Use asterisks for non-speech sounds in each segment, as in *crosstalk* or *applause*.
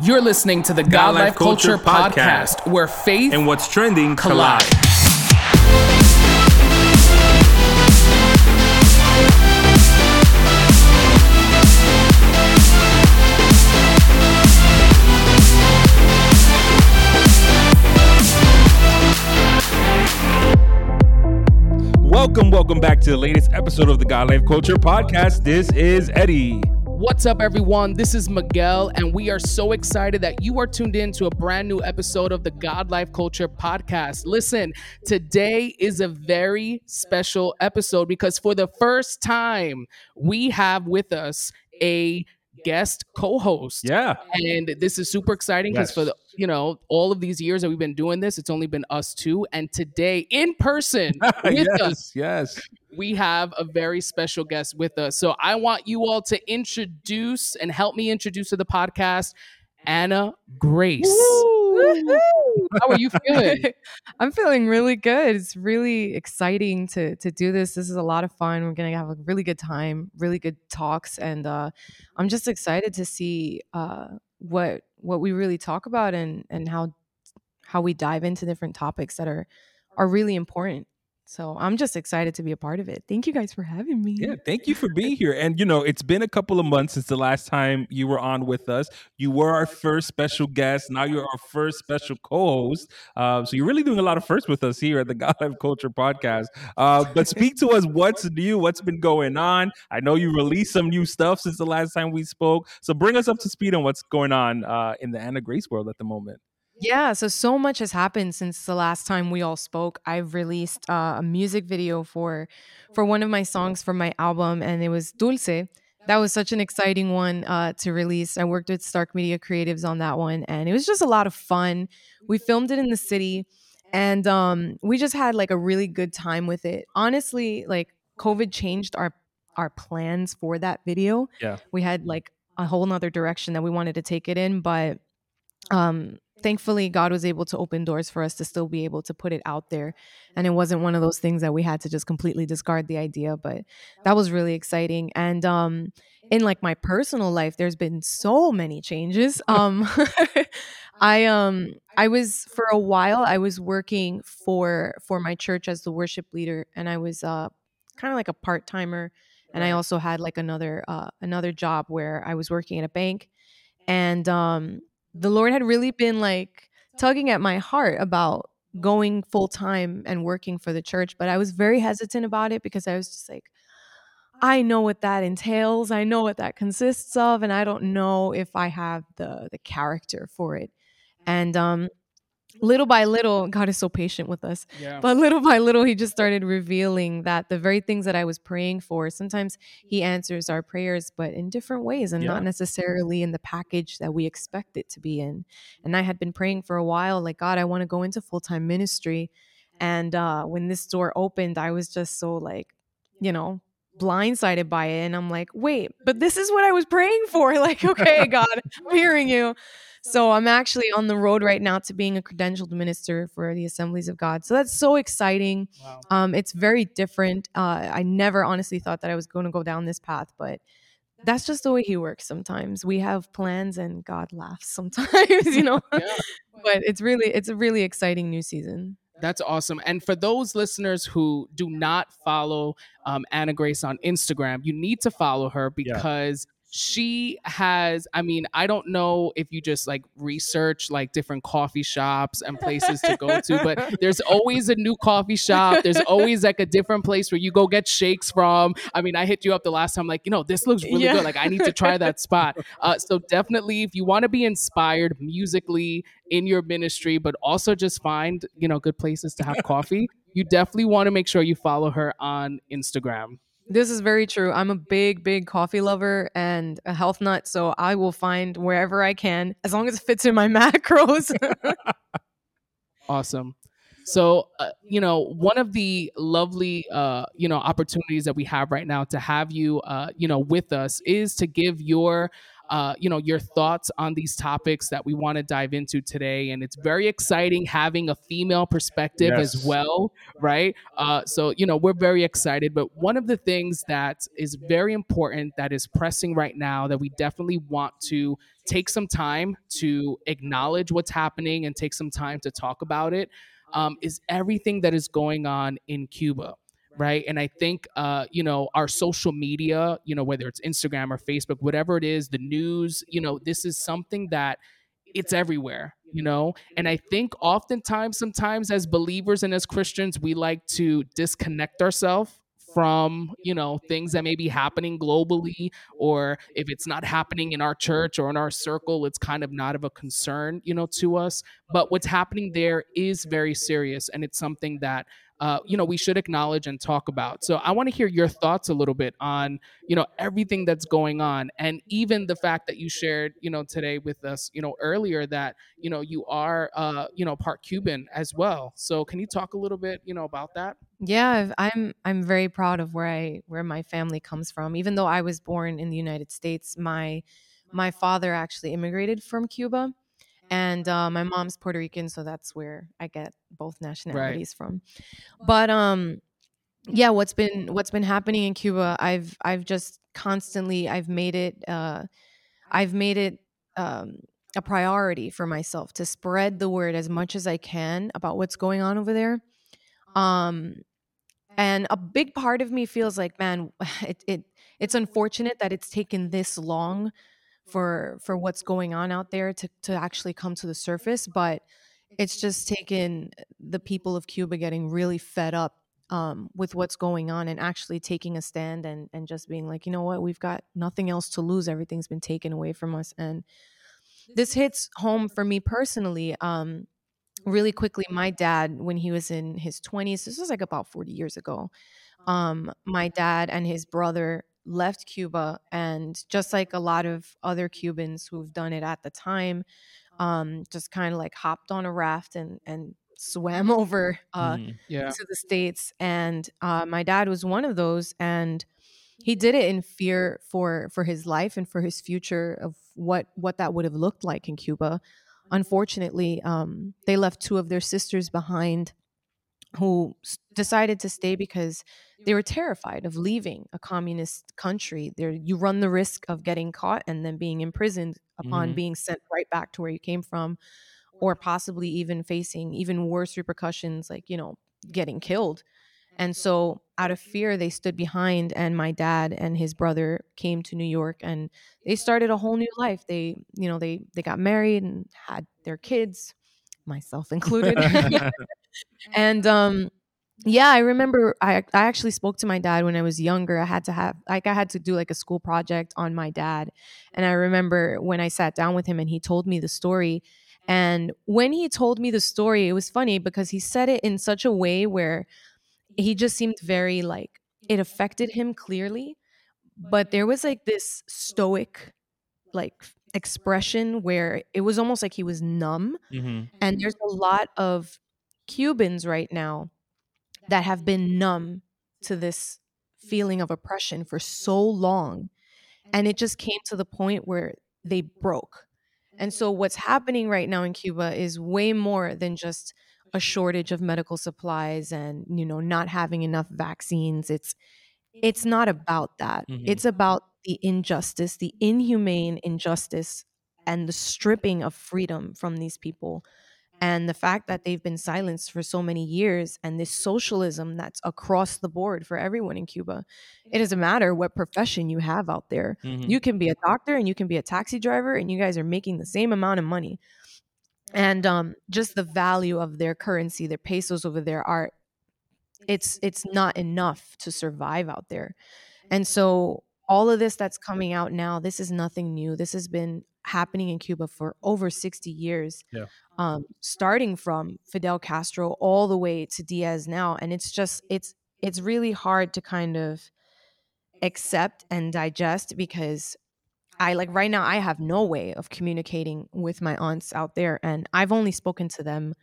You're listening to the God, Life Culture, podcast, where faith and what's trending collide. collide. Welcome, welcome back to the latest episode of the God Life Culture podcast. This is Eddie. What's up, everyone? This is Miguel, and we are so excited that you are tuned in to a brand new episode of the God Life Culture podcast. Listen, today is a very special episode because for the first time, we have with us a guest co-host. Yeah. And this is super exciting because Yes. for the you know all of these years that we've been doing this, it's only been us two. And today, in person *laughs* with us, yes, yes. we have a very special guest with us. So I want you all to introduce and help me introduce to the podcast Anna Grace. How are you feeling? *laughs* I'm feeling really good. It's really exciting to to do this. This is a lot of fun. We're gonna have a really good time, really good talks, and uh, I'm just excited to see uh, what what we really talk about and and how how we dive into different topics that are are really important. So I'm just excited to be a part of it. Thank you guys for having me. Yeah, thank you for being here. And you know, it's been a couple of months since the last time you were on with us. You were our first special guest. Now you're our first special co-host. Uh, so you're really doing a lot of firsts with us here at the *laughs* God Life Culture Podcast. Uh, but speak to us. What's new? What's been going on? I know you released some new stuff since the last time we spoke. So bring us up to speed on what's going on uh, in the Anna Grace world at the moment. Yeah, so so much has happened since the last time we all spoke. I've released uh, a music video for for one of my songs from my album, and it was Dulce. That was such an exciting one uh, to release. I worked with Stark Media Creatives on that one, and it was just a lot of fun. We filmed it in the city, and um, we just had like a really good time with it. Honestly, like COVID changed our our plans for that video. Yeah. we had like a whole nother direction that we wanted to take it in, but um thankfully god was able to open doors for us to still be able to put it out there and it wasn't one of those things that we had to just completely discard the idea but that was really exciting and um in like my personal life there's been so many changes *laughs* *laughs* um i um i was for a while i was working for for my church as the worship leader and i was uh kind of like a part-timer and i also had like another uh another job where i was working at a bank and um the Lord had really been like tugging at my heart about going full time and working for the church, but I was very hesitant about it because I was just like, I know what that entails. I know what that consists of, and I don't know if I have the the character for it. And um little by little, God is so patient with us. Yeah. But little by little, he just started revealing that the very things that I was praying for, sometimes he answers our prayers, but in different ways and Yeah. not necessarily in the package that we expect it to be in. And I had been praying for a while, like, God, I want to go into full time ministry. And uh, when this door opened, I was just so like, you know, blindsided by it. And I'm like, wait, but this is what I was praying for. *laughs* Like, okay, God, I'm hearing you. So I'm actually on the road right now to being a credentialed minister for the Assemblies of God. So that's so exciting. Wow. Um, it's very different. Uh, I never honestly thought that I was going to go down this path, but that's just the way He works. Sometimes we have plans, and God laughs. Sometimes, *laughs* you know. *laughs* Yeah. But it's really, it's a really exciting new season. That's awesome. And for those listeners who do not follow um, Anna Grace on Instagram, you need to follow her because she has, I mean, I don't know if you just like research like different coffee shops and places to go to, but *laughs* there's always a new coffee shop. There's always like a different place where you go get shakes from. I mean, I hit you up the last time, like, you know, this looks really Yeah. good. Like, I need to try that spot. *laughs* Uh, so definitely, if you want to be inspired musically in your ministry, but also just find you know good places to have coffee, you definitely want to make sure you follow her on Instagram. This is very true. I'm a big, big coffee lover and a health nut, so I will find wherever I can, as long as it fits in my *laughs* macros. Awesome. So, uh, you know, one of the lovely, uh, you know, opportunities that we have right now to have you, uh, you know, with us is to give your uh, you know, your thoughts on these topics that we want to dive into today. And it's very exciting having a female perspective yes. as well, right? Uh, so, you know, we're very excited. But one of the things that is very important that is pressing right now that we definitely want to take some time to acknowledge what's happening and take some time to talk about it um, is everything that is going on in Cuba right. and i think uh you know our social media you know whether it's instagram or facebook whatever it is the news you know this is something that it's everywhere you know? And i think oftentimes sometimes as believers and as christians we like to disconnect ourselves from you know things that may be happening globally or if it's not happening in our church or in our circle it's kind of not of a concern you know to us. But what's happening there is very serious and it's something that uh, you know we should acknowledge and talk about. So i want to hear your thoughts a little bit on you know everything that's going on and even the fact that you shared you know today with us you know earlier that you know you are uh, you know part cuban as well. So can you talk a little bit you know about that? Yeah i'm i'm very proud of where i where my family comes from. Even though i was born in the united states my my father actually immigrated from cuba and uh, my mom's Puerto Rican, so that's where I get both nationalities right. from. But um, yeah, what's been what's been happening in Cuba? I've I've just constantly I've made it uh, I've made it um, a priority for myself to spread the word as much as I can about what's going on over there. Um, and a big part of me feels like, man, *sighs* it, it it's unfortunate that it's taken this long for for what's going on out there to to actually come to the surface but it's just taken the people of Cuba getting really fed up um, with what's going on and actually taking a stand and and just being like, you know what, we've got nothing else to lose. Everything's been taken away from us, and this hits home for me personally. Um, really quickly, my dad, when he was in his twenties, this was like about forty years ago. Um, my dad and his brother left Cuba, and just like a lot of other Cubans who've done it at the time, um, just kind of like hopped on a raft and and swam *laughs* over uh, mm, yeah. to the states. And uh, my dad was one of those, and he did it in fear for for his life and for his future of what what that would have looked like in Cuba. Unfortunately, um, they left two of their sisters behind who decided to stay because they were terrified of leaving a communist country. There, you run the risk of getting caught and then being imprisoned upon mm-hmm. being sent right back to where you came from, or possibly even facing even worse repercussions, like you know, getting killed. And so, out of fear, they stood behind, and my dad and his brother came to New York, and they started a whole new life. They, you know, they they got married and had their kids, myself included. *laughs* *laughs* and um yeah i remember I, I actually spoke to my dad when i was younger i had to have like i had to do like a school project on my dad and i remember when i sat down with him and he told me the story and when he told me the story it was funny because he said it in such a way where he just seemed very like it affected him clearly but there was like this stoic like expression where it was almost like he was numb mm-hmm. and there's a lot of cubans right now that have been numb to this feeling of oppression for so long. And it just came to the point where they broke. And so, what's happening right now in Cuba is way more than just a shortage of medical supplies and you know not having enough vaccines it's it's not about that mm-hmm. it's about the injustice the inhumane injustice and the stripping of freedom from these people and the fact that they've been silenced for so many years and this socialism that's across the board for everyone in Cuba. It doesn't matter what profession you have out there. Mm-hmm. You can be a doctor and you can be a taxi driver and you guys are making the same amount of money. And um, just the value of their currency, their pesos over there are it's it's not enough to survive out there. And so all of this that's coming out now, this is nothing new. This has been happening in Cuba for over 60 years. Yeah. Um, starting from Fidel Castro all the way to Diaz now. And it's just it's it's really hard to kind of accept and digest because I like right now I have no way of communicating with my aunts out there and I've only spoken to them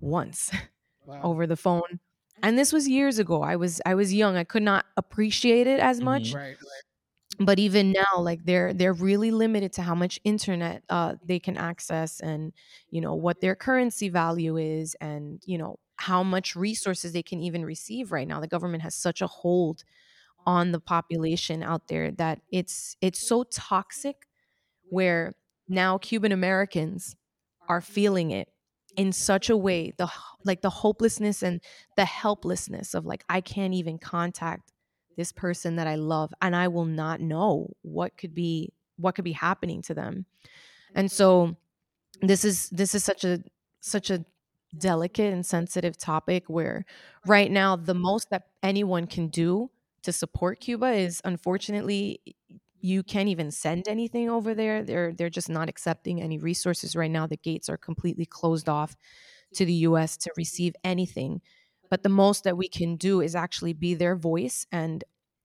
once *laughs* wow. over the phone. And this was years ago. I was I was young. I could not appreciate it as mm-hmm. much. Mm, right, right but even now like they're they're really limited to how much internet uh, they can access and you know what their currency value is and you know how much resources they can even receive right now. The government has such a hold on the population out there that it's it's so toxic where now Cuban Americans are feeling it in such a way the like the hopelessness and the helplessness of like I can't even contact this person that I love and I will not know what could be what could be happening to them. And so this is this is such a such a delicate and sensitive topic where right now the most that anyone can do to support Cuba is unfortunately you can't even send anything over there. They're they're just not accepting any resources right now. The gates are completely closed off to the US to receive anything. But the most that we can do is actually be their voice and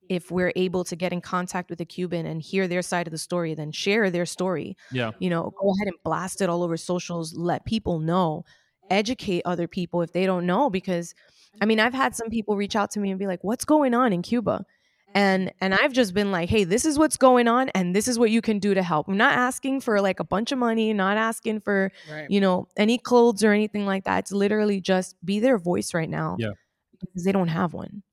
if we're able to get in contact with a Cuban and hear their side of the story, then share their story. Yeah. You know, go ahead and blast it all over socials, let people know, educate other people if they don't know because I mean, I've had some people reach out to me and be like, "What's going on in Cuba?" And and i've just been like hey this is what's going on and this is what you can do to help. I'm not asking for like a bunch of money not asking for right. you know any clothes or anything like that. It's literally just be their voice right now yeah. because they don't have one.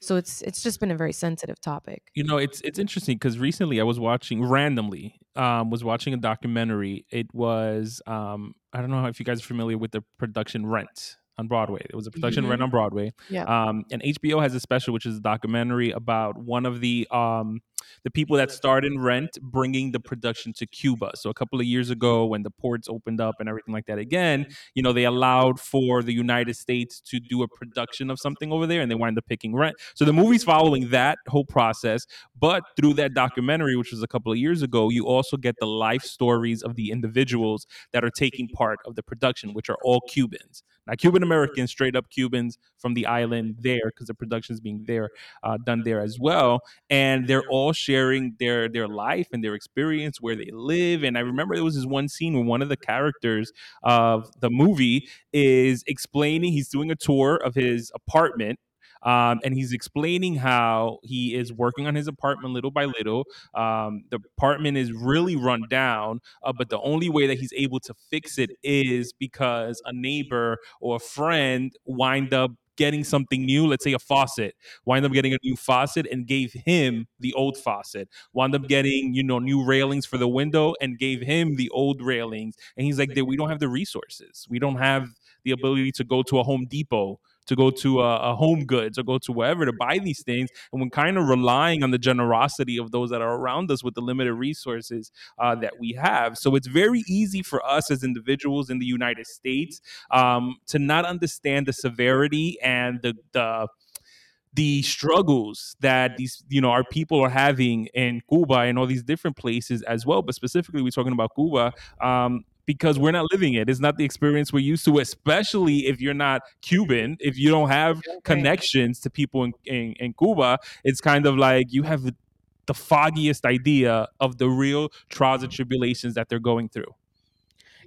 So it's it's just been a very sensitive topic. You know it's it's interesting because recently i was watching randomly um was watching a documentary. It was um i don't know if you guys are familiar with the production rent on Broadway. It was a production mm-hmm. on Broadway. Yeah. Um, and HBO has a special, which is a documentary about one of the um, the people that starred in Rent bringing the production to Cuba. So a couple of years ago, when the ports opened up and everything like that again, you know, they allowed for the United States to do a production of something over there, and they wind up picking Rent. So the movie's following that whole process, but through that documentary, which was a couple of years ago, you also get the life stories of the individuals that are taking part of the production, which are all Cubans. Now, Cuban Americans, straight up Cubans from the island there, because the production is being there, uh, done there as well, and they're all sharing their their life and their experience where they live. And I remember there was this one scene where one of the characters of the movie is explaining he's doing a tour of his apartment um, and he's explaining how he is working on his apartment little by little. Um, the apartment is really run down, uh, but the only way that he's able to fix it is because a neighbor or a friend wind up getting something new, let's say a faucet, wind up getting a new faucet and gave him the old faucet, wound up getting, you know, new railings for the window and gave him the old railings. And he's like, we don't have the resources. We don't have the ability to go to a Home Depot to go to a, a, home goods or go to wherever to buy these things and we're kind of relying on the generosity of those that are around us with the limited resources uh, that we have so it's very easy for us as individuals in the united states um, to not understand the severity and the, the the struggles that these you know our people are having in Cuba and all these different places as well. But specifically, we're talking about Cuba. Um, because we're not living it. It's not the experience we're used to, especially if you're not Cuban, if you don't have connections to people in, in, in Cuba. It's kind of like you have the foggiest idea of the real trials and tribulations that they're going through.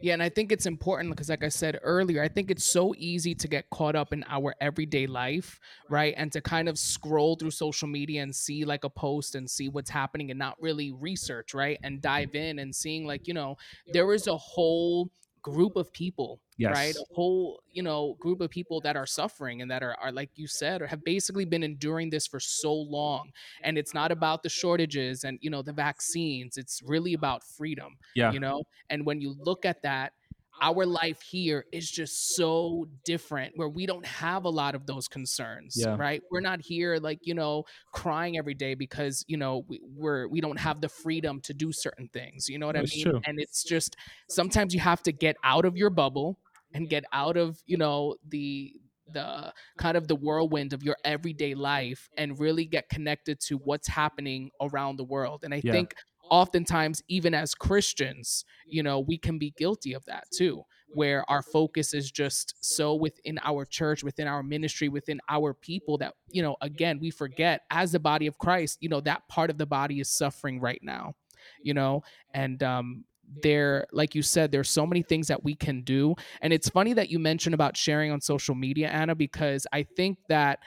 Yeah, and I think it's important because, like I said earlier, I think it's so easy to get caught up in our everyday life, right? And to kind of scroll through social media and see like a post and see what's happening and not really research, right? And dive in and seeing, like, you know, there is a whole group of people yes. right a whole you know group of people that are suffering and that are, are like you said or have basically been enduring this for so long. And it's not about the shortages and you know the vaccines. It's really about freedom yeah. you know? And when you look at that our life here is just so different where we don't have a lot of those concerns yeah. right we're not here like you know crying every day because you know we, we're we don't have the freedom to do certain things you know what That's i mean true. and it's just sometimes you have to get out of your bubble and get out of you know the the kind of the whirlwind of your everyday life and really get connected to what's happening around the world and i yeah. think oftentimes even as christians you know we can be guilty of that too where our focus is just so within our church within our ministry within our people that you know again we forget as the body of christ you know that part of the body is suffering right now you know? And um there like you said there's so many things that we can do. And it's funny that you mentioned about sharing on social media anna because i think that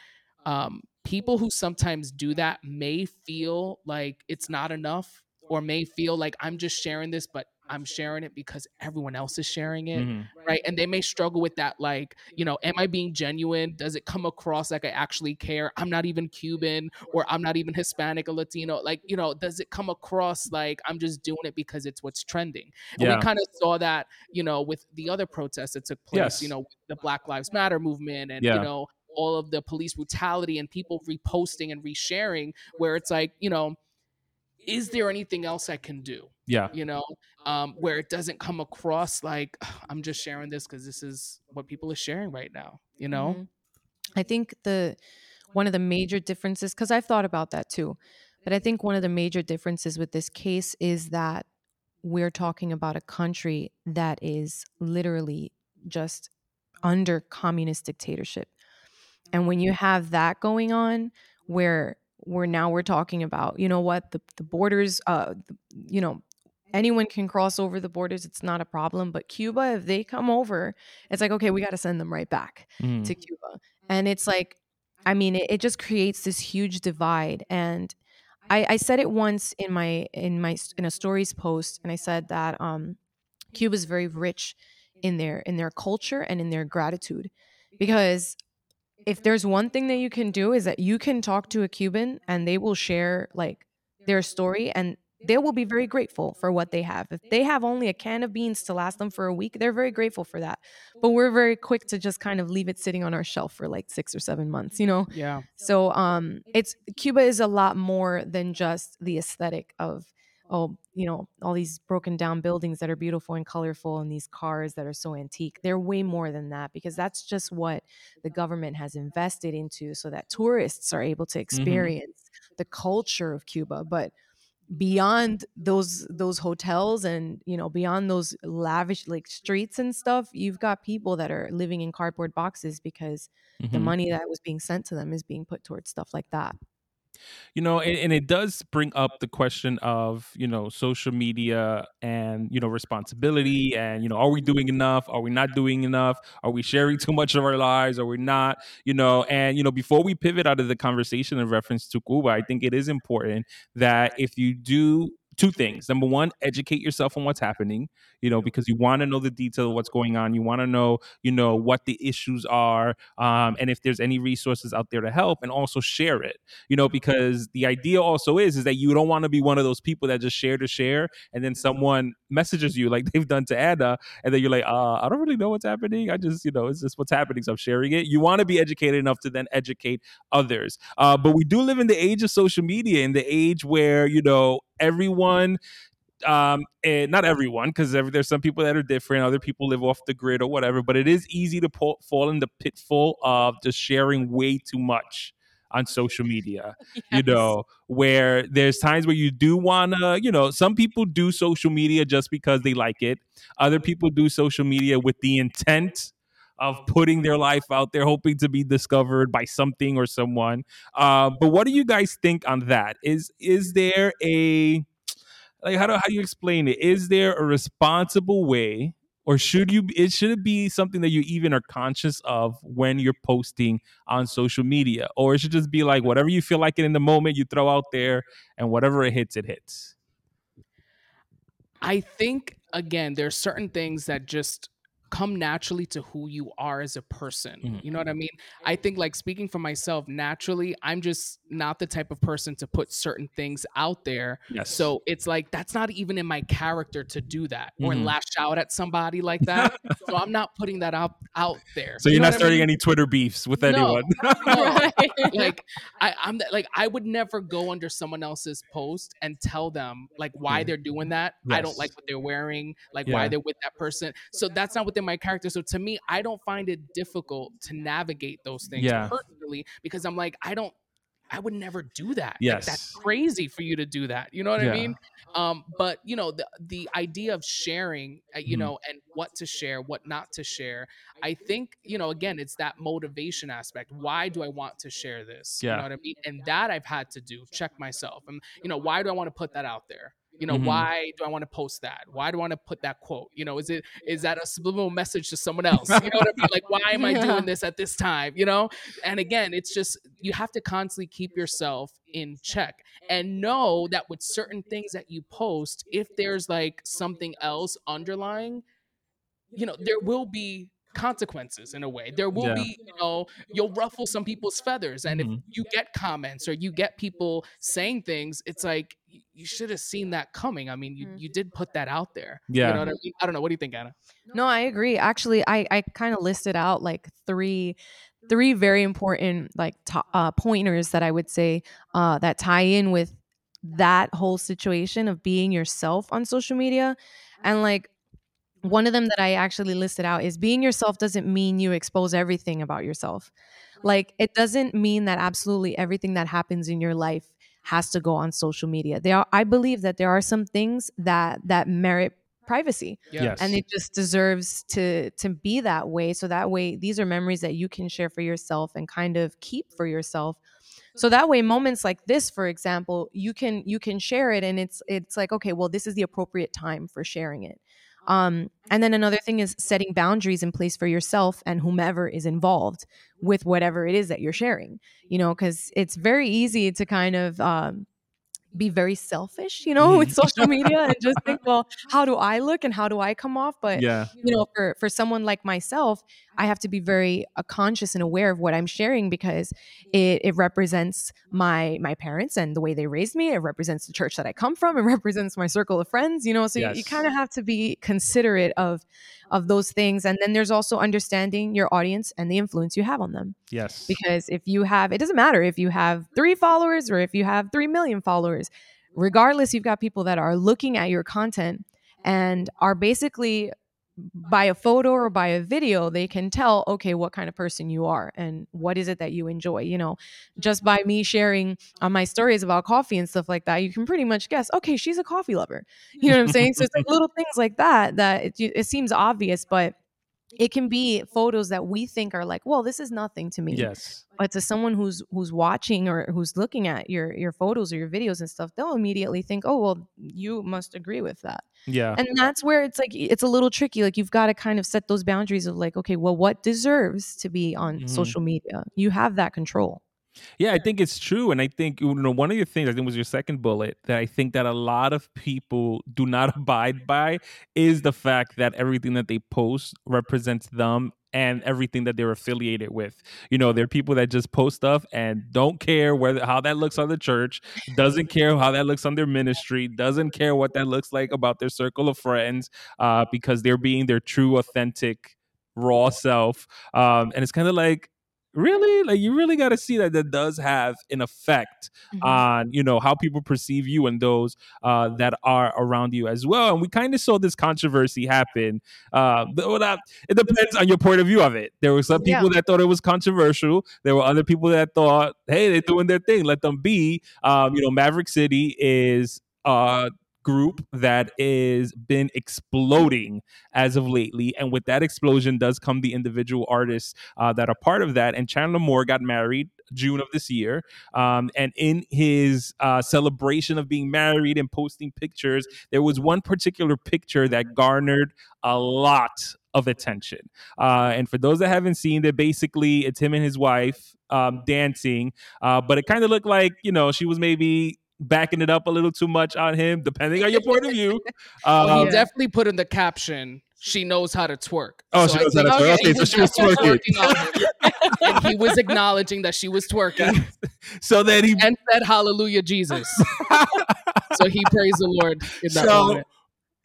um people who sometimes do that may feel like it's not enough or may feel like I'm just sharing this, but I'm sharing it because everyone else is sharing it, mm-hmm. right? And they may struggle with that, like, you know, am I being genuine? Does it come across like I actually care? I'm not even Cuban or I'm not even Hispanic or Latino. Like, you know, does it come across like I'm just doing it because it's what's trending? And yeah. we kind of saw that, you know, with the other protests that took place, yes. you know, the Black Lives Matter movement and, yeah. you know, all of the police brutality and people reposting and resharing, where it's like, you know, is there anything else I can do? Yeah. You know, um, where it doesn't come across like I'm just sharing this because this is what people are sharing right now, you know? Mm-hmm. I think the one of the major differences, because I've thought about that too, but I think one of the major differences with this case is that we're talking about a country that is literally just under communist dictatorship. And when you have that going on, where where now we're talking about, you know what, the, the borders, uh, you know, anyone can cross over the borders. It's not a problem. But Cuba, if they come over, it's like, okay, we got to send them right back mm. to Cuba. And it's like, I mean, it, it just creates this huge divide. And I, I said it once in my in my in a stories post, and I said that um, Cuba is very rich in their in their culture and in their gratitude because if there's one thing that you can do is that you can talk to a Cuban and they will share like their story and they will be very grateful for what they have. If they have only a can of beans to last them for a week, they're very grateful for that. But we're very quick to just kind of leave it sitting on our shelf for like 6 or 7 months, you know? Yeah. So um it's Cuba is a lot more than just the aesthetic of oh, you know, all these broken down buildings that are beautiful and colorful and these cars that are so antique. They're way more than that because that's just what the government has invested into so that tourists are able to mm-hmm. experience mm-hmm. the culture of Cuba. But beyond those those hotels and you know beyond those lavish like streets and stuff you've got people that are living in cardboard boxes because mm-hmm. the money that was being sent to them is being put towards stuff like that you know and, and, it does bring up the question of you know social media and you know responsibility and you know are we doing enough? Are we not doing enough? Are we sharing too much of our lives? Are we not? You know and you know before we pivot out of the conversation in reference to cuba i think it is important that if you do two things. Number one, educate yourself on what's happening, you know, because you want to know the detail of what's going on. You want to know, you know, what the issues are, um, and if there's any resources out there to help, and also share it, you know, because the idea also is is that you don't want to be one of those people that just share to share, and then someone messages you like *laughs* they've done to Anna, and then you're like, uh, I don't really know what's happening. I just, you know, it's just what's happening, so I'm sharing it. You want to be educated enough to then educate others. Uh, but we do live in the age of social media, in the age where you know everyone um and not everyone because there's some people that are different other people live off the grid or whatever but it is easy to pull, fall in the pitfall of just sharing way too much on social media *laughs* yes. you know where there's times where you do want to you know some people do social media just because they like it other people do social media with the intent of putting their life out there, hoping to be discovered by something or someone. Uh, but what do you guys think on that? Is is there a like how do how do you explain it? Is there a responsible way, or should you? It should it be something that you even are conscious of when you're posting on social media, or it should just be like whatever you feel like it in the moment, you throw out there, and whatever it hits, it hits. I think again, there's certain things that just come naturally to who you are as a person. Mm-hmm. You know what I mean? I think like speaking for myself, naturally, I'm just not the type of person to put certain things out there. Yes. So it's like that's not even in my character to do that mm-hmm. or lash out at somebody like that. *laughs* so I'm not putting that out out there. So you're you know not starting I mean? any Twitter beefs with anyone. No, *laughs* like I, I'm like I would never go under someone else's post and tell them like why they're doing that. Yes. I don't like what they're wearing, like yeah. why they're with that person. So that's not what within my character. So to me, I don't find it difficult to navigate those things yeah. personally because I'm like, I don't I would never do that. Yes. Like, that's crazy for you to do that. You know what yeah. I mean? Um, but you know, the the idea of sharing, uh, you mm. know, and what to share, what not to share. I think, you know, again, it's that motivation aspect. Why do I want to share this? Yeah. You know what I mean? And that I've had to do, check myself. And you know, why do I want to put that out there? You know, mm-hmm. why do I want to post that? Why do I want to put that quote? You know, is it is that a subliminal message to someone else? You know what I mean? Like, why am I *laughs* yeah. doing this at this time? You know, and again, it's just you have to constantly keep yourself in check and know that with certain things that you post, if there's like something else underlying, you know, there will be consequences in a way. There will yeah. be, you know, you'll ruffle some people's feathers. And mm-hmm. if you get comments or you get people saying things, it's like you should have seen that coming. I mean, you, mm-hmm. you did put that out there. Yeah. You know I, mean? I don't know. What do you think, Anna? No, I agree. Actually, I, I kind of listed out like three three very important like to, uh, pointers that I would say uh, that tie in with that whole situation of being yourself on social media. And like one of them that I actually listed out is being yourself doesn't mean you expose everything about yourself. Like it doesn't mean that absolutely everything that happens in your life has to go on social media. There are, I believe that there are some things that that merit privacy. Yes. And it just deserves to to be that way so that way these are memories that you can share for yourself and kind of keep for yourself. So that way moments like this for example, you can you can share it and it's it's like okay, well this is the appropriate time for sharing it. Um, and then another thing is setting boundaries in place for yourself and whomever is involved with whatever it is that you're sharing, you know, because it's very easy to kind of um, be very selfish, you know, with mm-hmm. *laughs* social media and just think, well, how do I look and how do I come off? But yeah. you know, for for someone like myself, I have to be very uh, conscious and aware of what I'm sharing because it it represents my my parents and the way they raised me. It represents the church that I come from. It *laughs* represents my circle of friends. You know, so yes. you, you kind of have to be considerate of of those things. And then there's also understanding your audience and the influence you have on them. Yes. Because if you have, it doesn't matter if you have three followers or if you have three million followers, regardless, you've got people that are looking at your content and are basically by a photo or by a video they can tell okay what kind of person you are and what is it that you enjoy you know? Just by mm-hmm. me sharing on my stories about coffee and stuff like that you can pretty much guess okay she's a coffee lover. You know what i'm saying? So it's like little things like that that it, it seems obvious but it can be photos that we think are like well this is nothing to me. Yes. But to someone who's who's watching or who's looking at your your photos or your videos and stuff they'll immediately think oh well you must agree with that. Yeah. And that's where it's like it's a little tricky like you've got to kind of set those boundaries of like okay well what deserves to be on mm-hmm. social media? You have that control yeah, I think it's true, and I think you know one of the things I think was your second bullet that I think that a lot of people do not *laughs* abide by is the fact that everything that they post represents them and everything that they're affiliated with. You know, there are people that just post stuff and don't care whether how that looks on the church, doesn't care how that looks on their ministry, doesn't care what that looks like about their circle of friends, uh, because they're being their true, authentic, raw self. Um, and it's kind of like really like you really got to see that that does have an effect mm-hmm. on you know how people perceive you and those uh, that are around you as well and we kind of saw this controversy happen uh, it depends on your point of view of it there were some people yeah. that thought it was controversial there were other people that thought hey they're doing their thing let them be um, you know maverick city is uh group that is been exploding as of lately and with that explosion does come the individual artists uh, that are part of that and chandler moore got married June of this year. Um, and in his uh, celebration of being married and posting pictures, there was one particular picture that garnered a lot of attention. Uh, and for those that haven't seen it, basically it's him and his wife um, dancing, uh, but it kind of looked like, you know, she was maybe backing it up a little too much on him, depending on your point of view. Um, *laughs* well, he definitely put in the caption, she knows how to twerk. Oh, so she knows how to twerk. Okay, so she was twerking. *laughs* and he was acknowledging that she was twerking. *laughs* so then he and said, Hallelujah, Jesus. so he praised the Lord in that so, moment.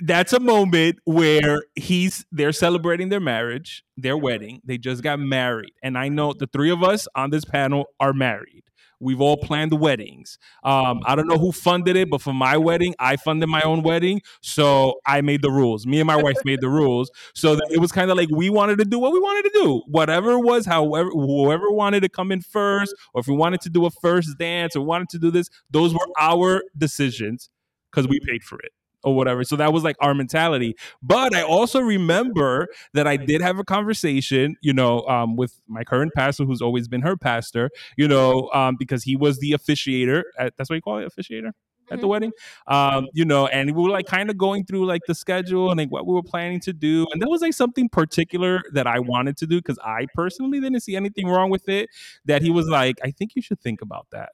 That's a moment where he's they're celebrating their marriage, their wedding. They just got married. And I know the three of us on this panel are married. We've all planned the weddings. Um, I don't know who funded it, but for my wedding, I funded my own wedding. So I made the rules. Me and my wife made the rules. So it was kind of like we wanted to do what we wanted to do. Whatever was, however, whoever wanted to come in first, or if we wanted to do a first dance or wanted to do this, those were our decisions because we paid for it or whatever. So that was like our mentality. But I also remember that I did have a conversation, you know, um, with my current pastor, who's always been her pastor, you know, um, because he was the officiator. At, that's what you call it, officiator. at the wedding. Um, you know, and we were like kind of going through like the schedule and like what we were planning to do. And there was like something particular that I wanted to do because I personally didn't see anything wrong with it. That he was like, I think you should think about that.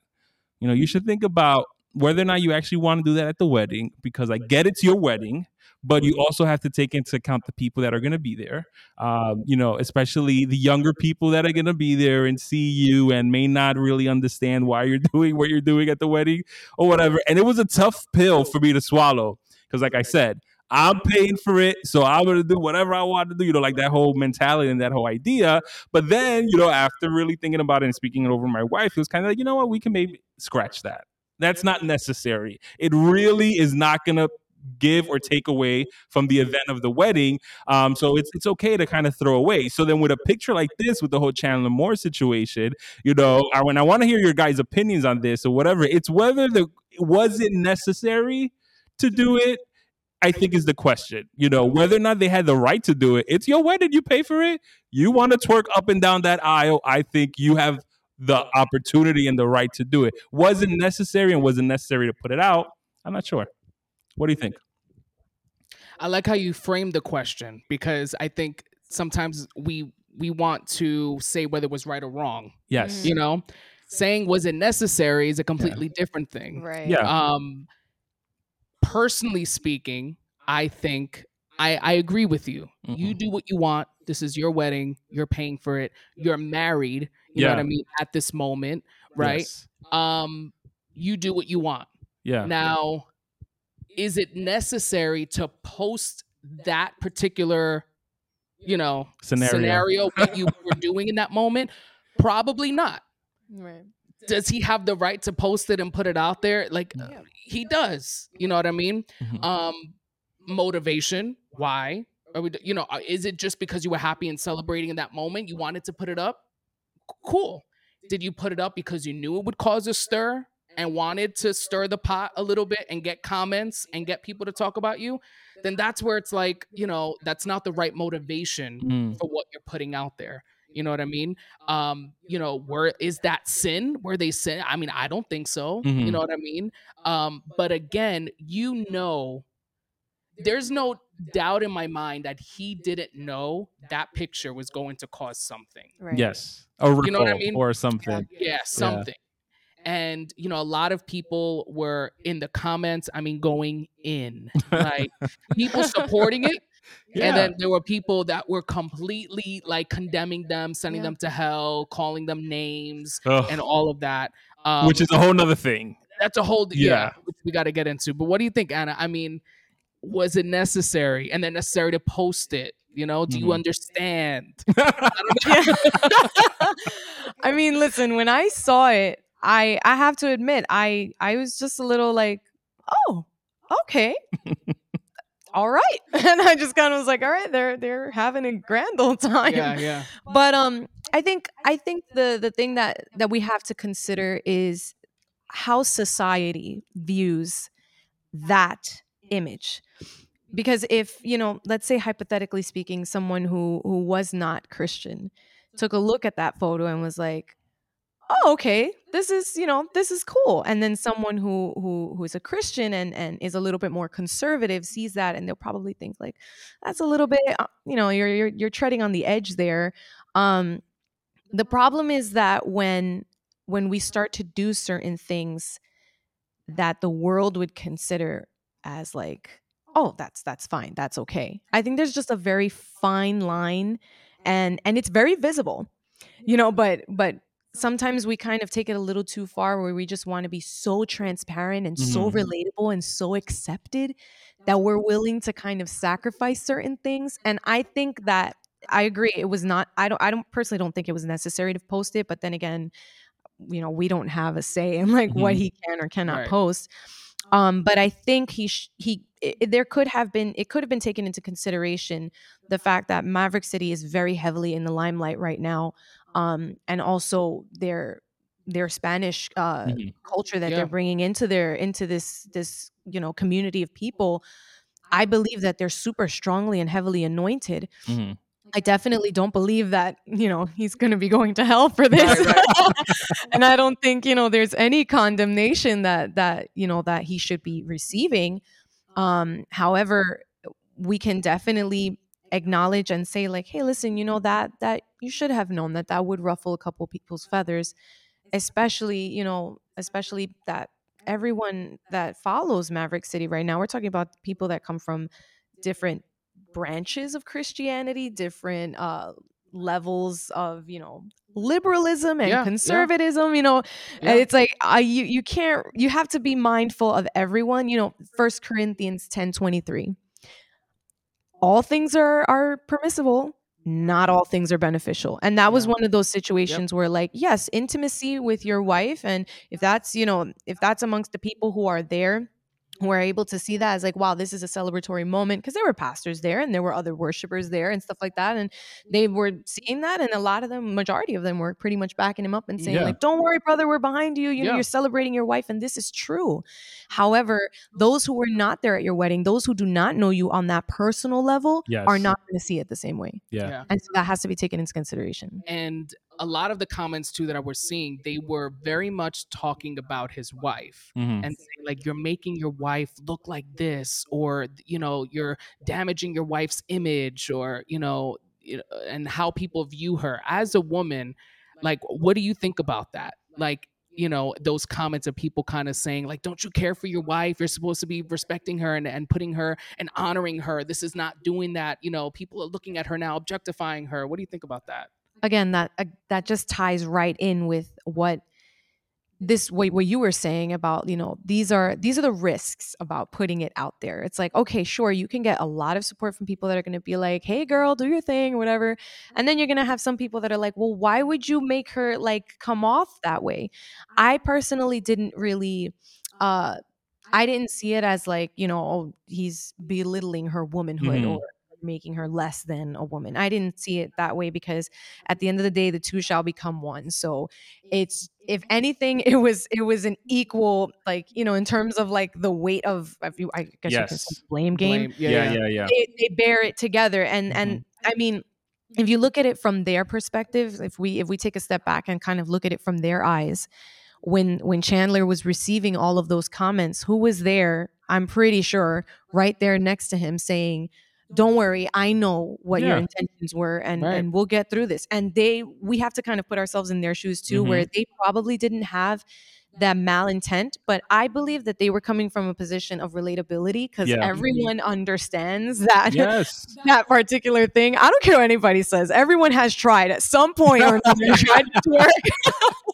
You know, you should think about whether or not you actually want to do that at the wedding because I get it's your wedding but you also have to take into account the people that are going to be there. Um, you know, especially the younger people that are going to be there and see you and may not really understand why you're *laughs* doing what you're doing at the wedding or whatever. And it was a tough pill for me to swallow because, like I said, I'm paying for it, so I'm gonna do whatever I want to do. You know, like that whole mentality and that whole idea. But then, you know, after really thinking about it and speaking it over my wife, it was kind of like, you know what, we can maybe scratch that. That's not necessary. It really is not gonna give or take away from the event of the wedding. Um, so it's it's okay to kind of throw away. So then with a picture like this, with the whole Chandler Moore situation, you know, I, when I want to hear your guys' opinions on this or whatever, it's whether the was it necessary to do it. I think is the question. You know, whether or not they had the right to do it. It's your wedding. You pay for it. You want to twerk up and down that aisle. I think you have the opportunity and the right to do it. Was it necessary and was it necessary to put it out? I'm not sure. What do you think? I like how you framed the question because I think sometimes we we want to say whether it was right or wrong. Yes. You know, saying was it necessary is a completely yeah. different thing. Right. Yeah. Um personally speaking, I think I, I agree with you. Mm-hmm. You do what you want. This is your wedding. You're paying for it. You're married. You yeah. know what I mean? At this moment, right? Yes. Um, you do what you want. Yeah. Now, is it necessary to post that particular you know scenario, scenario what you *laughs* were doing in that moment probably not right does he have the right to post it and put it out there like yeah. he does you know what i mean mm-hmm. um motivation why are we you know uh, is it just because you were happy and celebrating in that moment you wanted to put it up cool did you put it up because you knew it would cause a stir and wanted to stir the pot a little bit and get comments and get people to talk about you, then that's where it's like, you know, that's not the right motivation mm. for what you're putting out there. You know what I mean? Um, you know, where is that sin? Where they sin? I mean, I don't think so. Mm-hmm. You know what I mean? Um, but again, you know, there's no doubt in my mind that he didn't know that picture was going to cause something. Right. Yes. Or you know what I mean? Or something. Yeah, something. Yeah and you know a lot of people were in the comments i mean going in like *laughs* people supporting it yeah. and then there were people that were completely like condemning them sending yeah. them to hell calling them names Ugh. and all of that um, which is a whole nother thing that's a whole yeah, yeah which we got to get into but what do you think anna i mean was it necessary and then necessary to post it you know do mm-hmm. you understand *laughs* *laughs* I mean listen when i saw it I I have to admit, I I was just a little like, oh, okay. *laughs* all right. And I just kind of was like, all right, they're they're having a grand old time. Yeah, yeah. But um I think I think the the thing that that we have to consider is how society views that image. Because if, you know, let's say hypothetically speaking, someone who who was not Christian took a look at that photo and was like, oh okay this is you know this is cool. And then someone who who who is a christian and and is a little bit more conservative sees that and they'll probably think like that's a little bit uh, you know you're you're, you're treading on the edge there. Um the problem is that when when we start to do certain things that the world would consider as like oh that's that's fine that's okay i think there's just a very fine line and and it's very visible you know but but sometimes we kind of take it a little too far where we just want to be so transparent and mm-hmm. so relatable and so accepted that we're willing to kind of sacrifice certain things and i think that i agree it was not i don't i don't personally don't think it was necessary to post it but then again you know we don't have a say in like mm-hmm. what he can or cannot right. post um but i think he sh- he it, there could have been it could have been taken into consideration the fact that maverick city is very heavily in the limelight right now um, and also their their Spanish uh, mm-hmm. culture that yeah. they're bringing into their into this this you know community of people. I believe that they're super strongly and heavily anointed. Mm-hmm. I definitely don't believe that, you know, he's going to be going to hell for this. Right, right. *laughs* and I don't think, you know, there's any condemnation that that, you know, that he should be receiving. Um however, we can definitely acknowledge and say like, "Hey, listen, you know that that you should have known that that would ruffle a couple people's feathers, especially, you know, especially that everyone that follows Maverick City right now, we're talking about people that come from different branches of Christianity, different uh, levels of you know liberalism and yeah, conservatism yeah. you know yeah. it's like I, you you can't you have to be mindful of everyone you know first corinthians 10 23 all things are are permissible not all things are beneficial and that was one of those situations yep. where like yes intimacy with your wife and if that's you know if that's amongst the people who are there who are able to see that as like, wow, this is a celebratory moment because there were pastors there and there were other worshipers there and stuff like that. And they mm-hmm. were seeing that. And a lot of them, majority of them were pretty much backing him up and saying, yeah. like, don't worry, brother, we're behind you. You know, you're celebrating your wife and this is true. However, those who were not there at your wedding, those who do not know you on that personal level yes. are not going to see it the same way. Yeah. yeah. And so that has to be taken into consideration. And a lot of the comments too that I was seeing, they were very much talking about his wife mm-hmm. and saying like you're making your wife look like this, or you know you're damaging your wife's image, or you know, and how people view her as a woman. Like, what do you think about that? Like, you know those comments of people kind of saying like don't you care for your wife you're supposed to be respecting her and, and putting her and honoring her this is not doing that you know people are looking at her now objectifying her what do you think about that again that uh, that just ties right in with what this what, what you were saying about you know these are these are the risks about putting it out there. It's like okay sure you can get a lot of support from people that are going to be like hey girl do your thing or whatever. And then you're going to have some people that are like well why would you make her like come off that way? I personally didn't really uh i didn't see it as like you know oh, he's belittling her womanhood mm-hmm. or making her less than a woman. I didn't see it that way because at the end of the day the two shall become one. So it's if anything *laughs* it was it was an equal like you know in terms of like the weight of if you I guess yes. you can say blame game. Blame. Yeah, yeah, yeah. yeah. They, they, bear it together and mm-hmm. and I mean if you look at it from their perspective, if we if we take a step back and kind of look at it from their eyes, when when Chandler was receiving all of those comments, who was there? I'm pretty sure right there next to him saying, don't worry i know what yeah. your intentions were and right. and we'll get through this and they we have to kind of put ourselves in their shoes too mm-hmm. where they probably didn't have that malintent but i believe that they were coming from a position of relatability because yeah. everyone understands that *laughs* yes. that particular thing i don't care what anybody says everyone has tried at some point or another tried to work *laughs*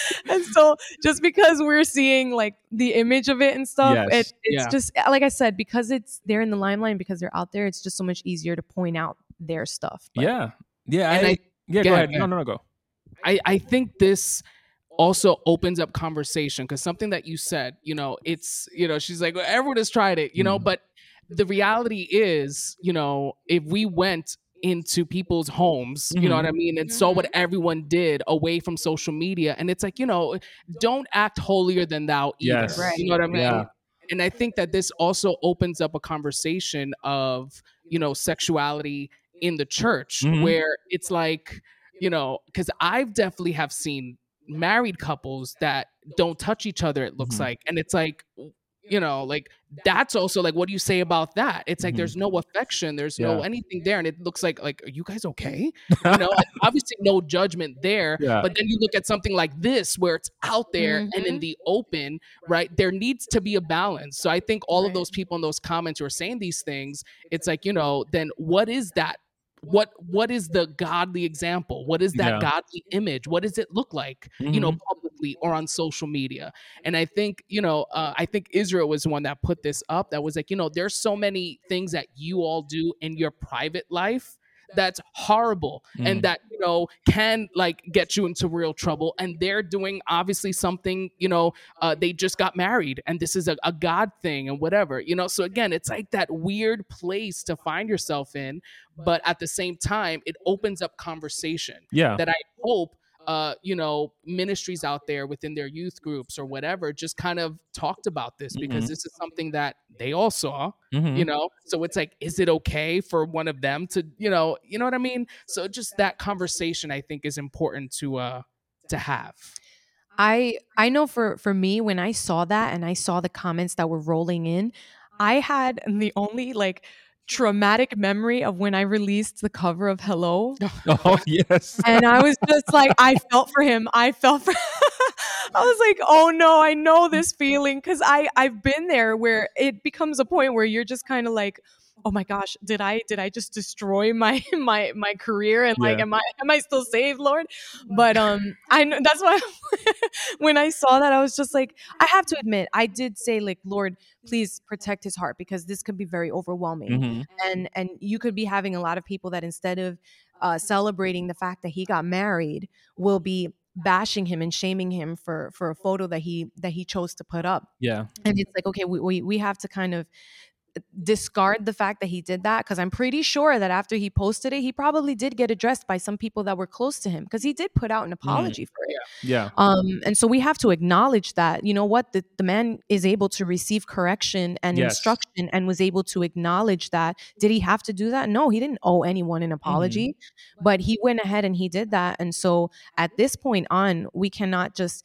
*laughs* and so just because we're seeing like the image of it and stuff, yes. it, it's yeah. just like I said, because it's they're in the limelight, because they're out there, it's just so much easier to point out their stuff. But, yeah. Yeah. I, I, yeah, go ahead. No, no, no, go. I, I think this also opens up conversation because something that you said, you know, it's, you know, she's like, well, everyone has tried it, you know, mm. but the reality is, you know, if we went into people's homes, mm-hmm. you know what mm-hmm. I mean, and mm-hmm. saw what everyone did away from social media. And it's like, you know, don't act holier than thou either. Yes. Right. You know what I mean? Yeah. And I think that this also opens up a conversation of, you know, sexuality in the church mm-hmm. where it's like, you know, because I've definitely have seen married couples that don't touch each other, it looks mm-hmm. like. And it's like, you know like that's also like what do you say about that it's like mm-hmm. there's no affection there's yeah. no anything there and it looks like like are you guys okay *laughs* you know obviously no judgment there yeah. but then you look at something like this where it's out there mm-hmm. and in mm-hmm. the open right there needs to be a balance so i think all right. of those people in those comments who are saying these things it's like you know then what is that what what is the godly example what is that yeah. godly image what does it look like mm-hmm. you know mm-hmm. publicly or on social media and i think you know uh, i think israel was the one that put this up that was like you know there's so many things that you all do in your private life that's horrible mm. and that you know can like get you into real trouble and they're doing obviously something you know uh, they just got married and this is a, a god thing and whatever you know so again it's like that weird place to find yourself in but at the same time it opens up conversation yeah that i hope uh, you know, ministries out there within their youth groups or whatever just kind of talked about this because Mhm. this is something that they all saw, Mhm. you know. So it's like, is it okay for one of them to, you know, you know what I mean? So just that conversation I think is important to uh to have. I I know for for me when I saw that and I saw the comments that were rolling in, I had the only like traumatic memory of when I released the cover of Hello *laughs* Oh yes. and I was just like I felt for him. I felt for *laughs* I was like, "Oh no, I know this feeling cuz I I've been there where it becomes a point where you're just kind of like Oh my gosh, did I did I just destroy my *laughs* my my career and like Yeah. am I am I still saved, Lord? But um I know that's why *laughs* when I saw that I was just like I have to admit I did say like Lord, please protect his heart because this could be very overwhelming Mhm. and and you could be having a lot of people that instead of uh, celebrating the fact that he got married will be bashing him and shaming him for for a photo that he that he chose to put up Yeah. and it's like okay we we, we have to kind of discard the fact that he did that because i'm pretty sure that after he posted it he probably did get addressed by some people that were close to him because he did put out an apology for it Yeah. um, and so we have to acknowledge that, you know what, the, the man is able to receive correction and Yes. instruction and was able to acknowledge that. Did he have to do that? No, he didn't owe anyone an apology, but he went ahead and he did that. And so at this point on, we cannot just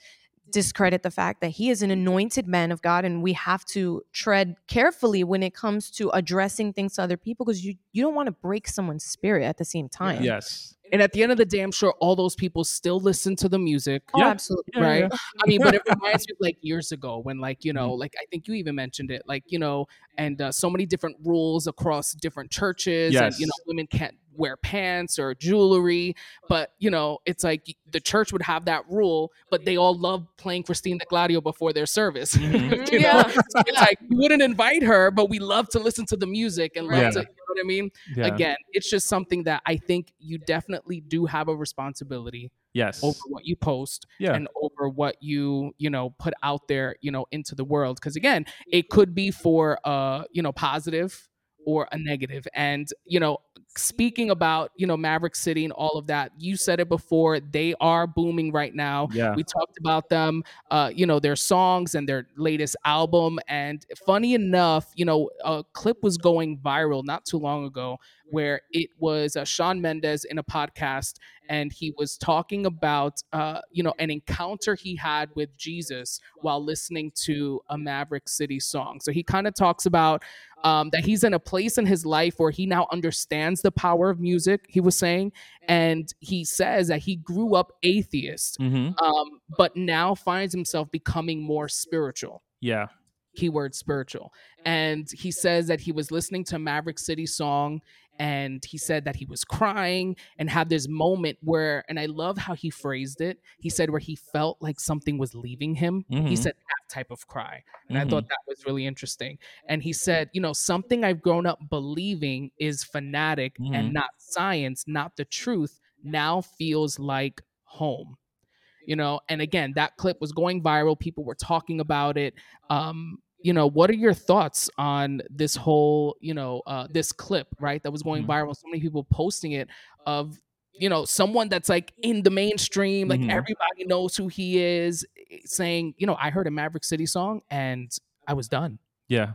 discredit the fact that he is an anointed man of God and we have to tread carefully when it comes to addressing things to other people because you you don't want to break someone's spirit at the same time. Yes. And at the end of the day, I'm sure all those people still listen to the music. Oh, Yeah. absolutely. Right? yeah. I mean, but it *laughs* reminds me of like years ago when, like, you Mm-hmm. know, like I think you even mentioned it, like, you know, and uh, so many different rules across different churches, and you know, women can't wear pants or jewelry, but you know, it's like the church would have that rule, but they all love playing Christine D'Clario before their service. *laughs* Mhm. you know, Yeah. So it's like we wouldn't invite her, but we love to listen to the music and love Yeah. to, you know what I mean? Yeah. Again, it's just something that I think you definitely do have a responsibility Yes. over what you post Yeah. and over what you you know put out there you know into the world because again it could be for uh you know positive or a negative and you know speaking about you know maverick city and all of that you said it before they are booming right now Yeah. we talked about them uh you know their songs and their latest album and funny enough you know a clip was going viral not too long ago where it was uh, Shawn Mendes in a podcast and he was talking about uh, you know an encounter he had with Jesus while listening to a Maverick City song. So he kind of talks about um, that he's in a place in his life where he now understands the power of music. He was saying, and he says that he grew up atheist, Mm-hmm. um, but now finds himself becoming more spiritual Yeah. Keyword spiritual. And he says that he was listening to Maverick City song and he said that he was crying and had this moment where, and I love how he phrased it. He said where he felt like something was leaving him. He Mhm. said that type of cry. And I Mhm. thought that was really interesting. And he said, you know, something I've grown up believing is fanatic Mhm. and not science, not the truth, now feels like home you know and again that clip was going viral people were talking about it um you know what are your thoughts on this whole you know uh this clip right that was going Mhm. viral so many people posting it of you know someone that's like in the mainstream like Mhm. everybody knows who he is eh, saying you know i heard a maverick city song and i was done Yeah.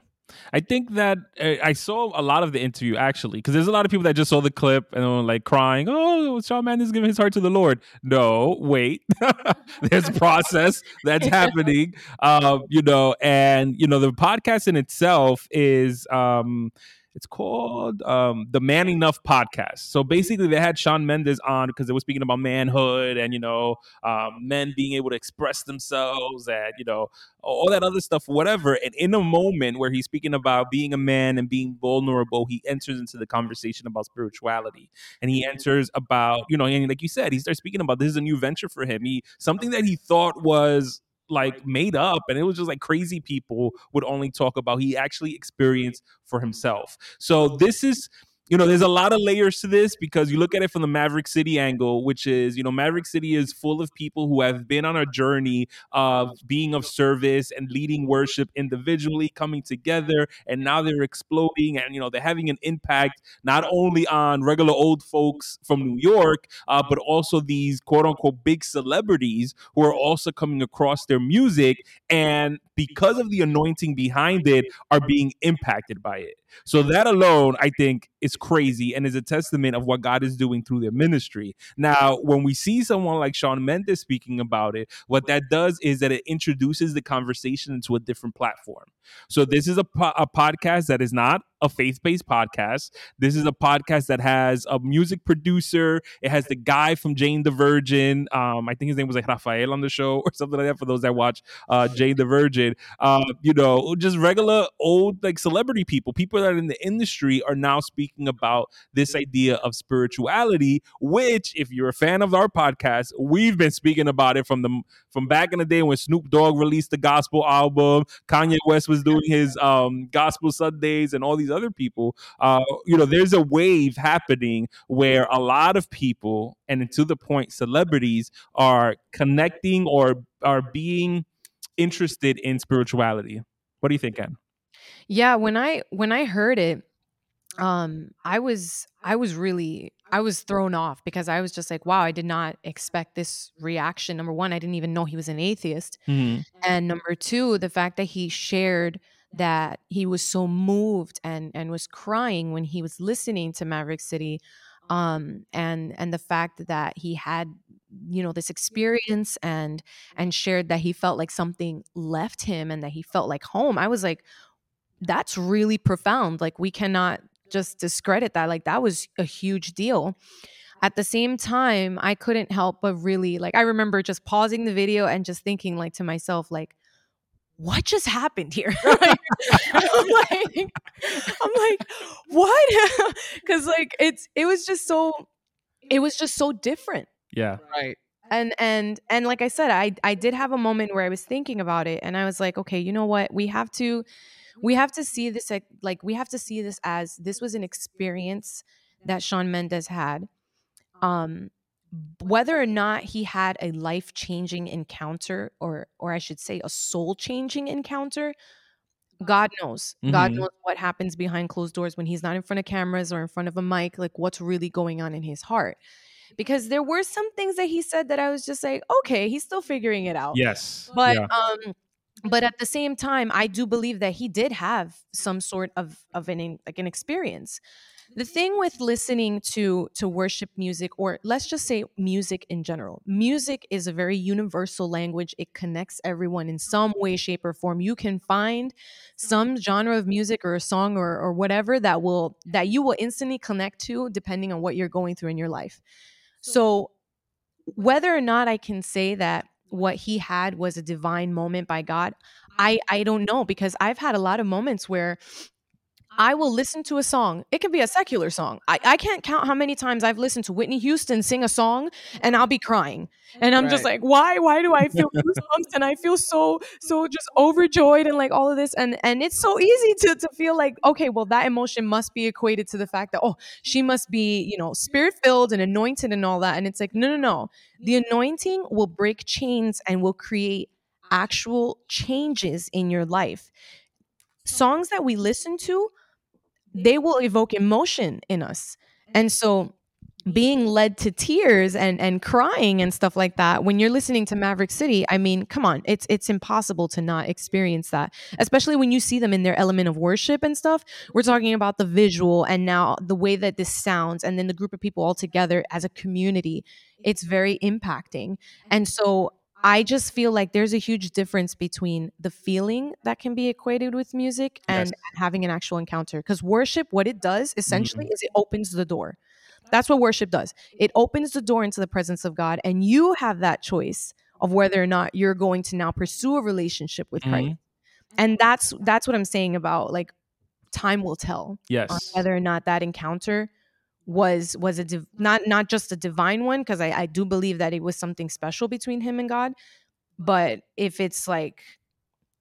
I think that uh, I saw a lot of the interview actually, because there's a lot of people that just saw the clip and were like crying, "Oh, Shawn Mendes giving his heart to the Lord." No, wait, *laughs* there's a process that's *laughs* happening, um, you know, and you know the podcast in itself is um, it's called um, the Man Enough podcast. So basically, they had Shawn Mendes on because they were speaking about manhood and you know um, men being able to express themselves and you know all that other stuff, whatever. And in a moment where he's speaking about being a man and being vulnerable, he enters into the conversation about spirituality. And he enters about, you know, and like you said, he starts speaking about this is a new venture for him. He something that he thought was like made up and it was just like crazy people would only talk about he actually experienced for himself. So this is you know, there's a lot of layers to this because you look at it from the Maverick City angle, which is, you know, Maverick City is full of people who have been on a journey of being of service and leading worship individually, coming together, and now they're exploding and, you know, they're having an impact not only on regular old folks from New York, uh, but also these quote unquote big celebrities who are also coming across their music and because of the anointing behind it are being impacted by it. So that alone, I think, is crazy and is a testament of what God is doing through their ministry. Now, when we see someone like Shawn Mendes speaking about it, what that does is that it introduces the conversation into a different platform. So this is a, po- a podcast that is not a faith-based podcast. This is a podcast that has a music producer. It has the guy from Jane the Virgin. Um, I think his name was like Rafael on the show or *laughs* something like that. For those that watch uh, Jane the Virgin, uh, you know, just regular old like celebrity people, people that are in the industry are now speaking about this idea of spirituality. Which, if you're a fan of our podcast, we've been speaking about it from the from back in the day when Snoop Dogg released the gospel album, Kanye West was doing his um, gospel Sundays, and all these other people. Uh, you know, there's a wave happening where a lot of people, and to the point, celebrities are connecting or are being interested in spirituality. What do you think, Anne? Yeah, when I when I heard it, um, I was I was really I was thrown off because I was just like, wow, I did not expect this reaction. Number one, I didn't even know he was an atheist, mm-hmm. and number two, the fact that he shared that he was so moved and and was crying when he was listening to Maverick City um and and the fact that he had you know this experience and and shared that he felt like something left him and that he felt like home i was like that's really profound like we cannot just discredit that like that was a huge deal. At the same time i couldn't help but really like i remember just pausing the video and just thinking like to myself like what just happened here? I'm, *laughs* *laughs* like, I'm like, what? *laughs* Because like it's it was just so it was just so different. Yeah. Right. And and and like I said, I I did have a moment where I was thinking about it and I was like, okay, you know what? We have to we have to see this like we have to see this as this was an experience that Shawn Mendes had. Um whether or not he had a life-changing encounter or or I should say a soul-changing encounter God knows. Mm-hmm. God knows what happens behind closed doors when he's not in front of cameras or in front of a mic like what's really going on in his heart. Because there were some things that he said that I was just like, okay, he's still figuring it out. Yes. But yeah. um but at the same time, I do believe that he did have some sort of of an like an experience the thing with listening to to worship music or let's just say music in general music is a very universal language. It connects everyone in some way shape or form. You can find some genre of music or a song or, or whatever that will that you will instantly connect to depending on what you're going through in your life. So whether or not i can say that what he had was a divine moment by god i i don't know because i've had a lot of moments where I will listen to a song. It can be a secular song. I, I can't count how many times I've listened to Whitney Houston sing a song and I'll be crying. And I'm right. just like, why? Why do I feel goosebumps? and I feel so, so just overjoyed and like all of this. And and it's so easy to to feel like, okay, well, that emotion must be equated to the fact that, oh, she must be, you know, spirit filled and anointed and all that. And it's like, no, no, no. The anointing will break chains and will create actual changes in your life. Songs that we listen to Mm-hmm. they will evoke emotion in us. And so mm-hmm. being led to tears and and crying and stuff like that when you're listening to Maverick City I mean come on it's it's impossible to not experience that especially when you see them in their element of worship and stuff. We're talking about the visual and now the way that this sounds and then the group of people all together as a community. It's very impacting. And mm-hmm. so I just feel like there's a huge difference between the feeling that can be equated with music and yes. having an actual encounter. Because worship, what it does essentially mm-hmm. is it opens the door. That's what worship does. It opens the door into the presence of God, and you have that choice of whether or not you're going to now pursue a relationship with Christ. Mm-hmm. And that's that's what I'm saying about like time will tell. Yes. whether or not that encounter was was a div- not not just a divine one because I, I do believe that it was something special between him and God, but if it's like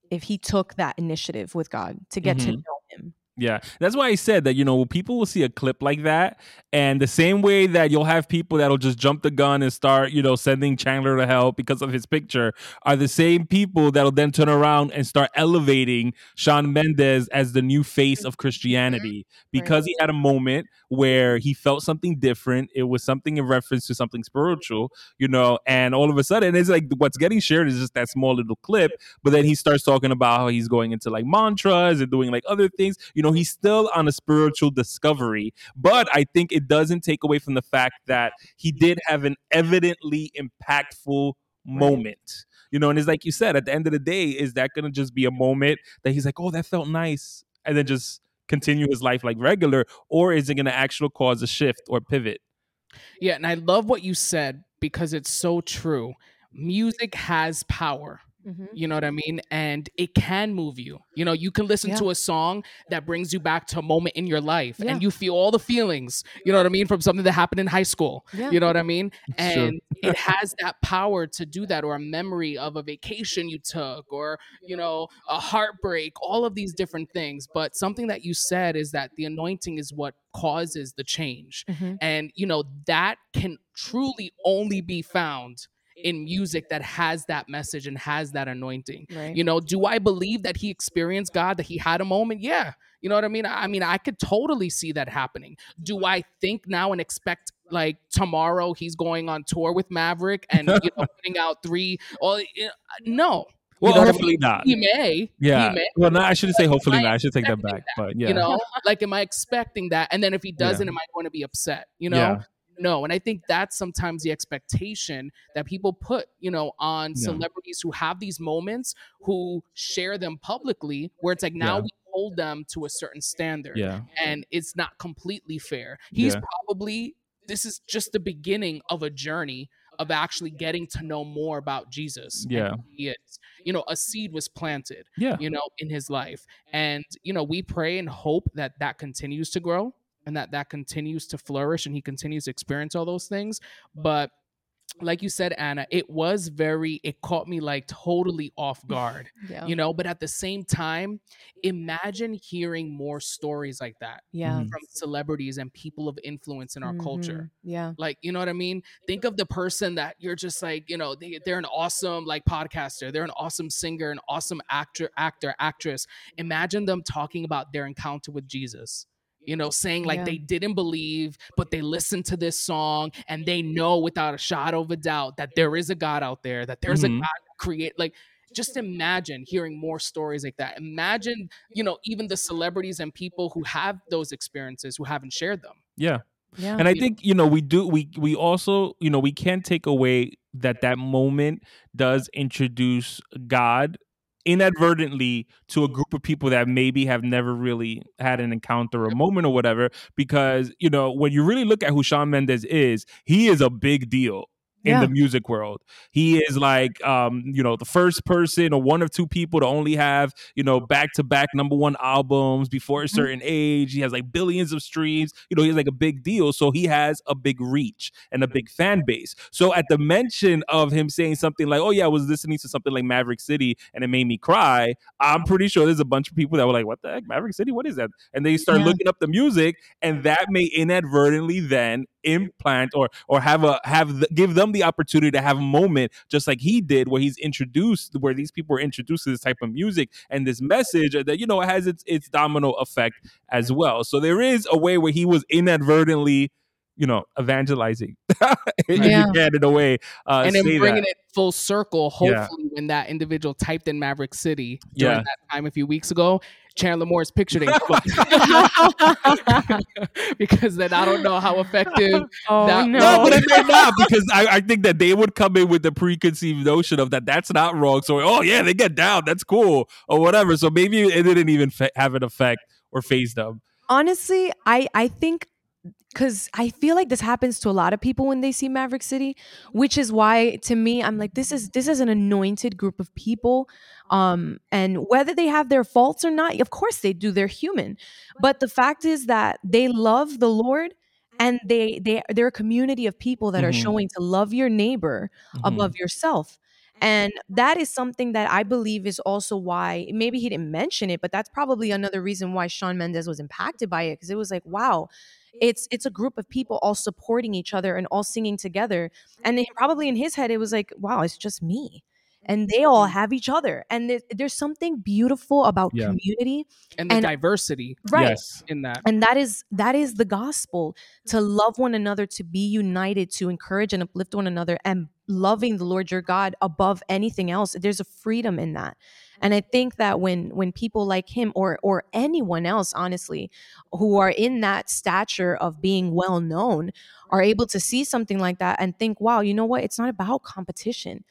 if he took that initiative with God to get mm-hmm. to know him. Yeah, that's why I said that. You know, people will see a clip like that, and the same way that you'll have people that'll just jump the gun and start, you know, sending Chandler to hell because of his picture, are the same people that'll then turn around and start elevating Shawn Mendes as the new face of Christianity because he had a moment where he felt something different. It was something in reference to something spiritual, you know, and all of a sudden it's like what's getting shared is just that small little clip, but then he starts talking about how he's going into like mantras and doing like other things. You know, he's still on a spiritual discovery, but I think it doesn't take away from the fact that he did have an evidently impactful moment. You know, and it's like you said, at the end of the day, is that gonna just be a moment that he's like, oh, that felt nice, and then just continue his life like regular, or is it gonna actually cause a shift or pivot? Yeah, and I love what you said because it's so true. Music has power. Mm-hmm. You know what I mean? And it can move you. You know, you can listen yeah. to a song that brings you back to a moment in your life yeah. and you feel all the feelings, you know what I mean, from something that happened in high school. Yeah. You know what I mean? And *laughs* it has that power to do that, or a memory of a vacation you took, or, you know, a heartbreak, all of these different things. But something that you said is that the anointing is what causes the change. Mm-hmm. And, you know, that can truly only be found in music that has that message and has that anointing. Right. You know, do I believe that he experienced God, that he had a moment? Yeah. You know what I mean? I mean, I could totally see that happening. Do I think now and expect like tomorrow he's going on tour with Maverick and you know *laughs* putting out three? Well, no. Well, you know uh, hopefully I mean? not. He may. Yeah. He may. Well, no, I shouldn't say hopefully not. I should take that back. That, but yeah. You know, like, am I expecting that? And then if he doesn't, yeah. am I going to be upset? You know. Yeah no and i think that's sometimes the expectation that people put you know on yeah. celebrities who have these moments who share them publicly where it's like now yeah. we hold them to a certain standard yeah. and it's not completely fair he's yeah. probably this is just the beginning of a journey of actually getting to know more about Jesus. Yeah. he is. You know, a seed was planted, yeah. you know, in his life. And, you know, we pray and hope that that continues to grow and that that continues to flourish and he continues to experience all those things. But like you said anna it was very it caught me like totally off *laughs* guard yeah. you know but at the same time imagine hearing more stories like that yeah. From celebrities and people of influence in our mm-hmm. culture yeah. Like you know what i mean? Think of the person that you're just like you know they, they're an awesome like podcaster they're an awesome singer an awesome actor actor actress. Imagine them talking about their encounter with jesus you know, saying like yeah. they didn't believe, but they listened to this song and they know without a shadow of a doubt that there is a God out there, that there's mm-hmm. a God create like just imagine hearing more stories like that. Imagine, you know, even the celebrities and people who have those experiences who haven't shared them. Yeah. Yeah. And I think, you know, we do we we also, you know, we can't take away that that moment does introduce God inadvertently to a group of people that maybe have never really had an encounter or a moment or whatever because you know when you really look at who Shawn Mendes is he is a big deal in yeah. the music world. He is like, um, you know, the first person or one of two people to only have, you know, back to back number one albums before a mm-hmm. certain mm-hmm. age. He has like billions of streams. You know, he's like a big deal. So he has a big reach and a big fan base. So at the mention of him saying something like, oh, yeah, I was listening to something like Maverick City and it made me cry, I'm pretty sure there's a bunch of people that were like, what the heck, Maverick City? What is that? And they start yeah. looking up the music and that may inadvertently then implant or or have a have the, give them the opportunity to have a moment just like he did where he's introduced where these people were introduced to this type of music and this message that you know has its its domino effect as well so there is a way where he was inadvertently you know, evangelizing *laughs* yeah. you can in a way. Uh, and then bringing that. it full circle, hopefully, yeah. when that individual typed in Maverick City during yeah. that time a few weeks ago, Chandler Moore's picture didn't *laughs* because then I don't know how effective oh, that no. no, but it may not *laughs* because I, I, think that they would come in with the preconceived notion of that that's not wrong. So oh yeah, they get down, that's cool or whatever. So maybe it didn't even fa- have an effect or phase them. Honestly, I I think because I feel like this happens to a lot of people when they see Maverick City, which is why to me I'm like this is this is an anointed group of people, um, and whether they have their faults or not, of course they do. They're human, but the fact is that they love the Lord and they they they're a community of people that mm-hmm. are showing to love your neighbor mm-hmm. above yourself And that is something that I believe is also why maybe he didn't mention it, but that's probably another reason why Shawn Mendes was impacted by it because it was like, wow, it's it's a group of people all supporting each other and all singing together. And probably in his head, it was like, wow, it's just me and they all mm-hmm. have each other and there, there's something beautiful about yeah. community and the and, diversity right. Yes. in that. And that is that is the gospel to mm-hmm. love one another to be united to encourage and uplift one another and loving the lord your god above anything else. There's a freedom in that. And i mm-hmm. think that when when people like him or or anyone else honestly who are in that stature of being well known are mm-hmm. able to see something like that and think wow you know what? It's not about competition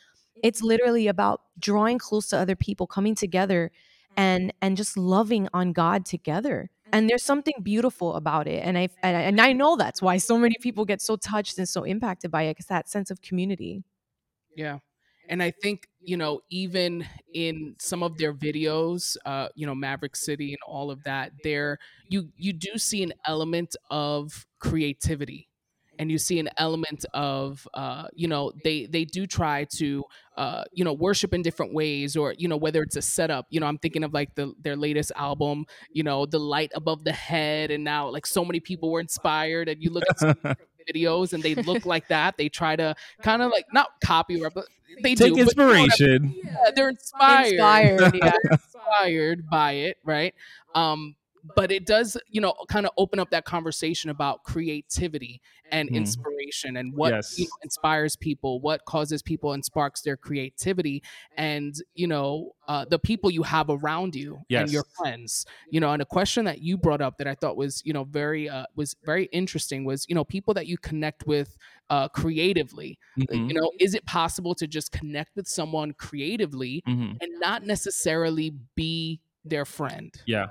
it's literally about drawing close to other people coming together and and just loving on god together. And there's something beautiful about it and i and i know that's why so many people get so touched and so impacted by it because that sense of community. Yeah and i think you know even in some of their videos uh you know maverick city and all of that there you you do see an element of creativity and you see an element of uh, you know they they do try to uh, you know worship in different ways or you know whether it's a setup you know i'm thinking of like the their latest album you know the light above the head and now like so many people were inspired and you look at *laughs* videos and they look like that they try to kind of like not copy but they take do, inspiration. but, yeah, they're inspired. inspired, yeah. inspired by it right? Um but it does you know kind of open up that conversation about creativity and mm. inspiration and what yes. you know, inspires people what causes people and sparks their creativity and you know uh, the people you have around you yes. and your friends you know and a question that you brought up that i thought was you know very uh, was very interesting was you know people that you connect with uh, creatively mm-hmm. you know is it possible to just connect with someone creatively mm-hmm. and not necessarily be their friend yeah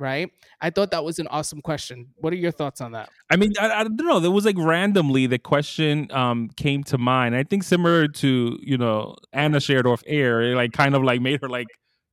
right? I thought that was an awesome question. What are your thoughts on that? I mean, I, I don't know. There was like randomly the question um, came to mind. I think similar to you know Anna shared off air, it like kind of like made her like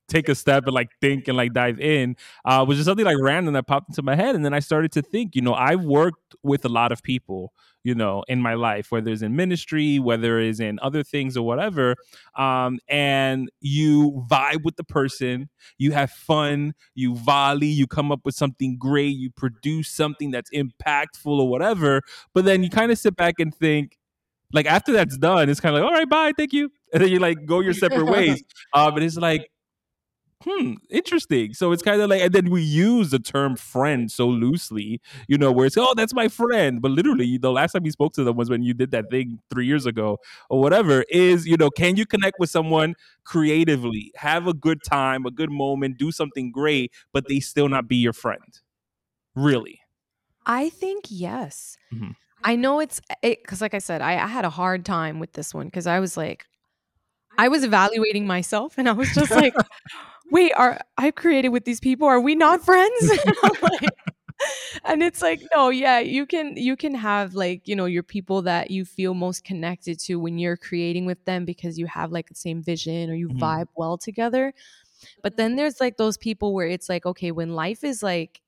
take a step and like think and like dive in uh, was just something like random that popped into my head and then i started to think you know i've worked with a lot of people you know in my life whether it's in ministry whether it's in other things or whatever um, and you vibe with the person you have fun you volley you come up with something great you produce something that's impactful or whatever but then you kind of sit back and think like after that's done it's kind of like all right bye thank you and then you like go your separate ways *laughs* uh, but it's like hmm, interesting. So it's kind of like, and then we use the term friend so loosely, you know, where it's, oh, that's my friend. But literally, the last time you spoke to them was when you did that thing three years ago or whatever, is, you know, can you connect with someone creatively, have a good time, a good moment, do something great, but they still not be your friend? Really? I think yes. Mm-hmm. I know it's because, it, like I said, I, I had a hard time with this one because I was like, I was evaluating myself and I was just like, wait, are I created with these people? Are we not friends? like, *laughs* *laughs* and it's like, no, yeah, you can you can have like, you know, your people that you feel most connected to when you're creating with them because you have like the same vision or you mm-hmm. vibe well together. But then there's like those people where it's like, okay, when life is like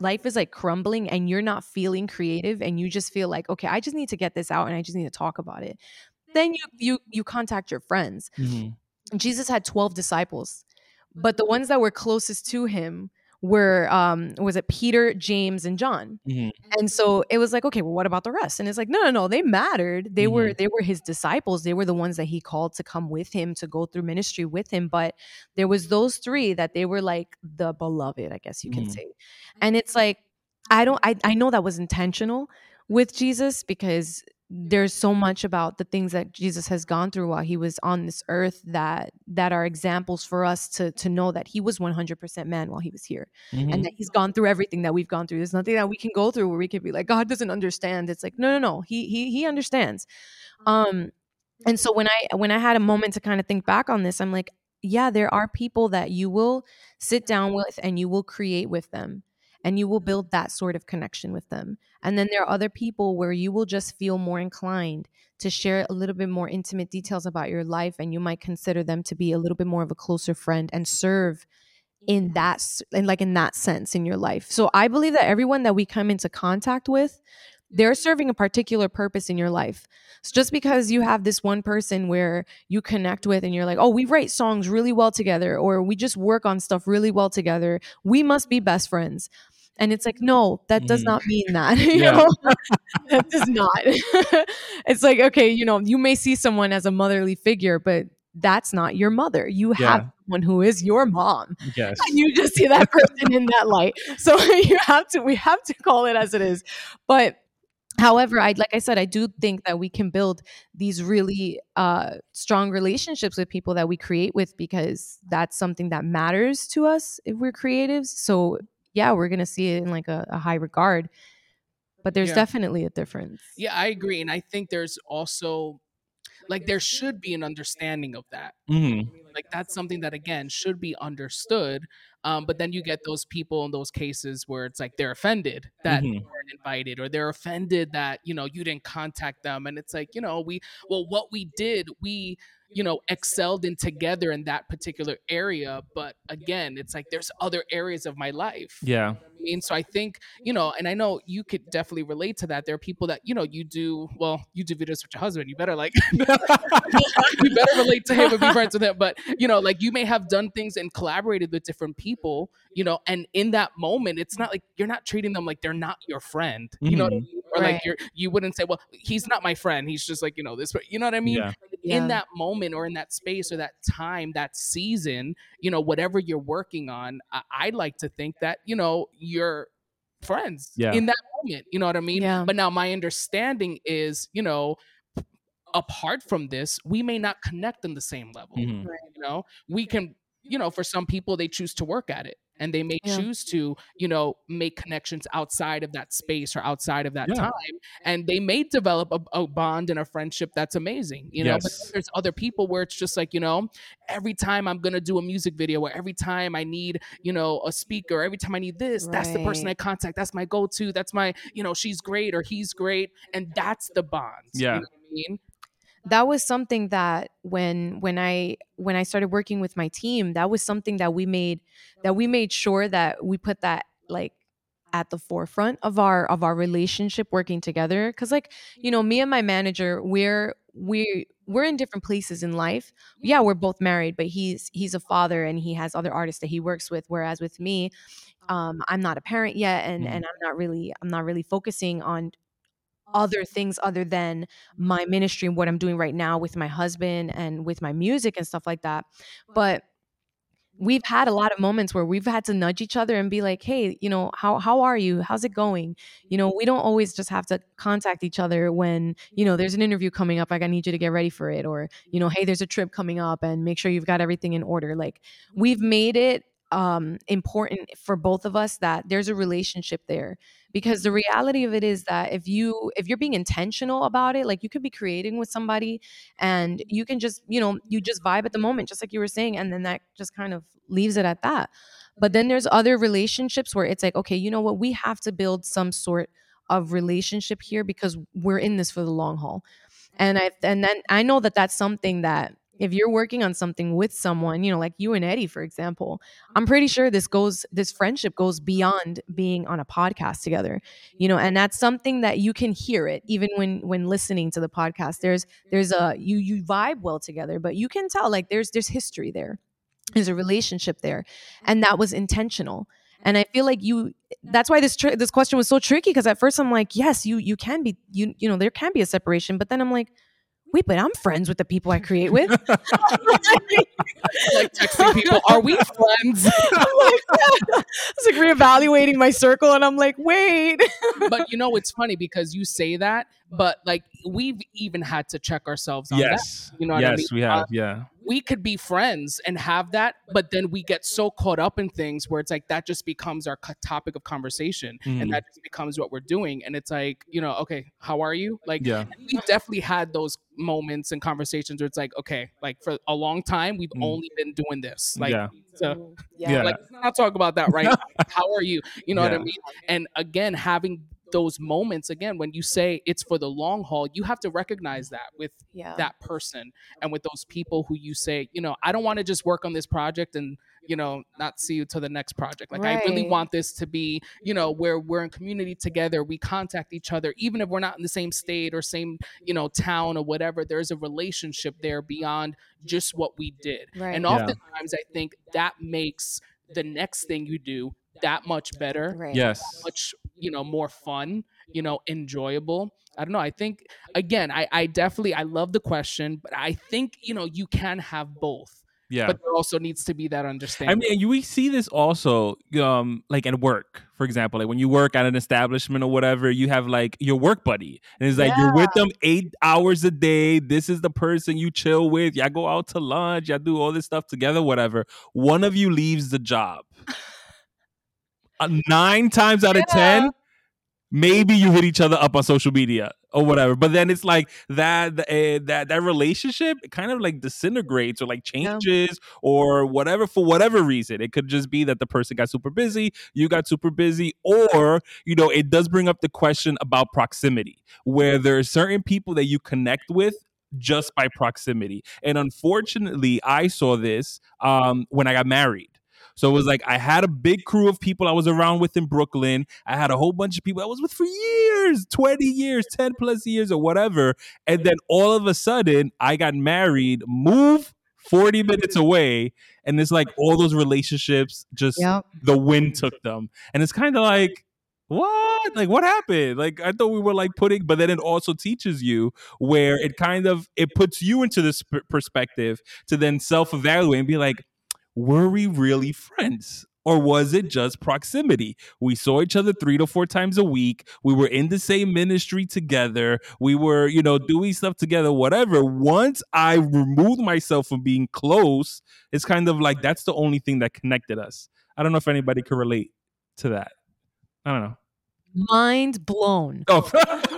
life is like crumbling and you're not feeling creative and you just feel like okay i just need to get this out and i just need to talk about it then you you you contact your friends mm-hmm. jesus had 12 disciples but the ones that were closest to him were um was it Peter, James, and John. Mm-hmm. And so it was like, okay, well, what about the rest? And it's like, no, no, no, they mattered. They mm-hmm. were they were his disciples. They were the ones that he called to come with him to go through ministry with him. But there was those three that they were like the beloved, I guess you can mm-hmm. say. And it's like, I don't I, I know that was intentional with Jesus because there's so much about the things that Jesus has gone through while he was on this earth that that are examples for us to to know that he was 100% man while he was here mm-hmm. and that he's gone through everything that we've gone through. There's nothing that we can go through where we can be like God doesn't understand. It's like no no no. He he he understands. Um and so when I when I had a moment to kind of think back on this I'm like yeah there are people that you will sit down with and you will create with them and you will build that sort of connection with them. And then there are other people where you will just feel more inclined to share a little bit more intimate details about your life and you might consider them to be a little bit more of a closer friend and serve in that and like in that sense in your life. So I believe that everyone that we come into contact with they're mm-hmm. serving a particular purpose in your life. So just because you have this one person where you connect with and you're like, oh, we write songs really well together, or we just work on stuff really well together, we must be best friends. And it's like, no, that does mm. not mean that. *laughs* you yeah. know, *laughs* that does not. *laughs* it's like, okay, you know, you may see someone as a motherly figure, but that's not your mother. You yeah. have someone who is your mom. Yes. And you just see that person in that light. So you have to, we have to call it as it is. But however i like i said i do think that we can build these really uh, strong relationships with people that we create with because that's something that matters to us if we're creatives so yeah we're gonna see it in like a, a high regard but there's yeah. definitely a difference yeah i agree and i think there's also like there should be an understanding of that mm-hmm. like that's something that again should be understood um, but then you get those people in those cases where it's like they're offended that mm-hmm. weren't invited, or they're offended that you know you didn't contact them, and it's like you know we well what we did we you know excelled in together in that particular area but again it's like there's other areas of my life. Yeah mean? So I think, you know, and I know you could definitely relate to that. There are people that, you know, you do, well, you do videos with your husband. You better like, *laughs* you better relate to him and be friends with him. But, you know, like you may have done things and collaborated with different people, you know, and in that moment, it's not like you're not treating them like they're not your friend. You mm-hmm. know what I mean? Or right. like you're, you wouldn't say, well, he's not my friend. He's just like, you know, this, but you know what I mean? Yeah. Yeah. In that moment or in that space or that time, that season, you know, whatever you're working on, I, I'd like to think that, you know, you're friends yeah. in that moment. You know what I mean? Yeah. But now my understanding is, you know, apart from this, we may not connect on the same level. Mm-hmm. You know, we can, you know, for some people they choose to work at it and they may yeah. choose to you know make connections outside of that space or outside of that yeah. time and they may develop a, a, bond and a friendship that's amazing you know yes. but there's other people where it's just like you know every time i'm gonna do a music video or every time i need you know a speaker every time i need this right. that's the person i contact that's my go-to that's my you know she's great or he's great and that's the bond yeah you know I mean? That was something that when when i when i started working with my team that was something that we made that we made sure that we put that like at the forefront of our of our relationship working together. Because like you know me and my manager we're we we're in different places in life. Yeah we're both married but he's he's a father and he has other artists that he works with whereas with me um, i'm not a parent yet and and i'm not really i'm not really focusing on other things other than my ministry and what I'm doing right now with my husband and with my music and stuff like that. But we've had a lot of moments where we've had to nudge each other and be like, "Hey, you know, how how are you? How's it going?" You know, we don't always just have to contact each other when, you know, there's an interview coming up, like I need you to get ready for it or, you know, "Hey, there's a trip coming up and make sure you've got everything in order." Like we've made it um important for both of us that there's a relationship there because the reality of it is that if you if you're being intentional about it like you could be creating with somebody and you can just you know you just vibe at the moment just like you were saying and then that just kind of leaves it at that. But then there's other relationships where it's like okay you know what? We have to build some sort of relationship here because we're in this for the long haul. And i and then i know that that's something that if you're working on something with someone, you know, like you and Eddie, for example, I'm mm-hmm. pretty sure this goes, this friendship goes beyond being on a podcast together, you know, and that's something that you can hear it even when when listening to the podcast. There's there's mm-hmm. a you you vibe well together, but you can tell like there's there's history there, there's a relationship there, and that was mm-hmm. intentional. And I feel like you that's why this tr- this question was so tricky because at first I'm like, yes, you you can be you you know there can be a separation, but then I'm like wait, but I'm friends with the people I create with. *laughs* like texting people, are we friends? *laughs* I'm like, yeah. It's like reevaluating my circle, and I'm like, wait. but you know, it's funny because you say that, but like we've even had to check ourselves on yes. that. You know yes, I mean? we have. Uh, yeah we could be friends and have that, but then we get so caught up in things where it's like that just becomes our topic of conversation mm. and mm-hmm. that just becomes what we're doing. And it's like, you know, okay, how are you? Like, yeah. we definitely had those moments and conversations where it's like, okay, like for a long time, we've mm. only been doing this. Like, yeah. So, yeah. yeah. Like, let's not talk about that right How are you? You know yeah. what I mean? And again, having those moments again when you say it's for the long haul you have to recognize that with yeah. that person and with those people who you say you know i don't want to just work on this project and you know, not see you to the next project. Like right. I really want this to be, you know, where we're in community together, we contact each other, even if we're not in the same state or same, you know, town or whatever, there's a relationship there beyond just what we did. Right. And oftentimes yeah. I think that makes the next thing you do that much better. Right. Yes. Much, you know, more fun, you know, enjoyable. I don't know. I think again, I, I definitely I love the question, but I think, you know, you can have both. Yeah. But there also needs to be that understanding. I mean, we see this also, um, like at work, for example. Like when you work at an establishment or whatever, you have like your work buddy. And it's like yeah. you're with them eight hours a day. This is the person you chill with. Y'all go out to lunch, y'all do all this stuff together, whatever. One of you leaves the job. *laughs* nine times out of ten, maybe you hit each other up on social media or whatever. But then it's like that uh, that that relationship kind of like disintegrates or like changes yeah. or whatever for whatever reason. It could just be that the person got super busy you got super busy or you know it does bring up the question about proximity where there are certain people that you connect with just by proximity. And unfortunately i saw this um, when i got married so it was like I had a big crew of people I was around with in Brooklyn. I had a whole bunch of people I was with for years, 20 years, 10 plus years or whatever. And then all of a sudden I got married, moved 40 minutes away and it's like all those relationships just yep. the wind took them. And it's kind of like what like what happened like i thought we were like putting but then it also teaches you where it kind of it puts you into this perspective to then self-evaluate and be like were we really friends? Or was it just proximity? We saw each other three to four times a week. We were in the same ministry together. We were, you know, doing stuff together, whatever. Once I removed myself from being close, it's kind of like that's the only thing that connected us. I don't know if anybody could relate to that. I don't know. Mind blown. Oh. *laughs*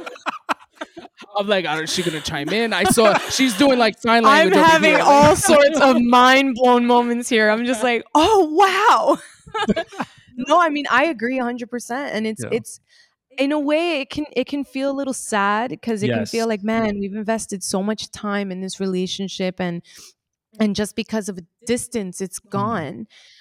I'm like, is she gonna chime in? I saw she's doing like sign language. I'm having all sorts of mind blown moments here. I'm just like, oh wow. *laughs* no, I mean I agree 100, percent and it's yeah. it's in a way it can it can feel a little sad because it yes. can feel like man we've invested so much time in this relationship and and just because of a distance it's mm-hmm. gone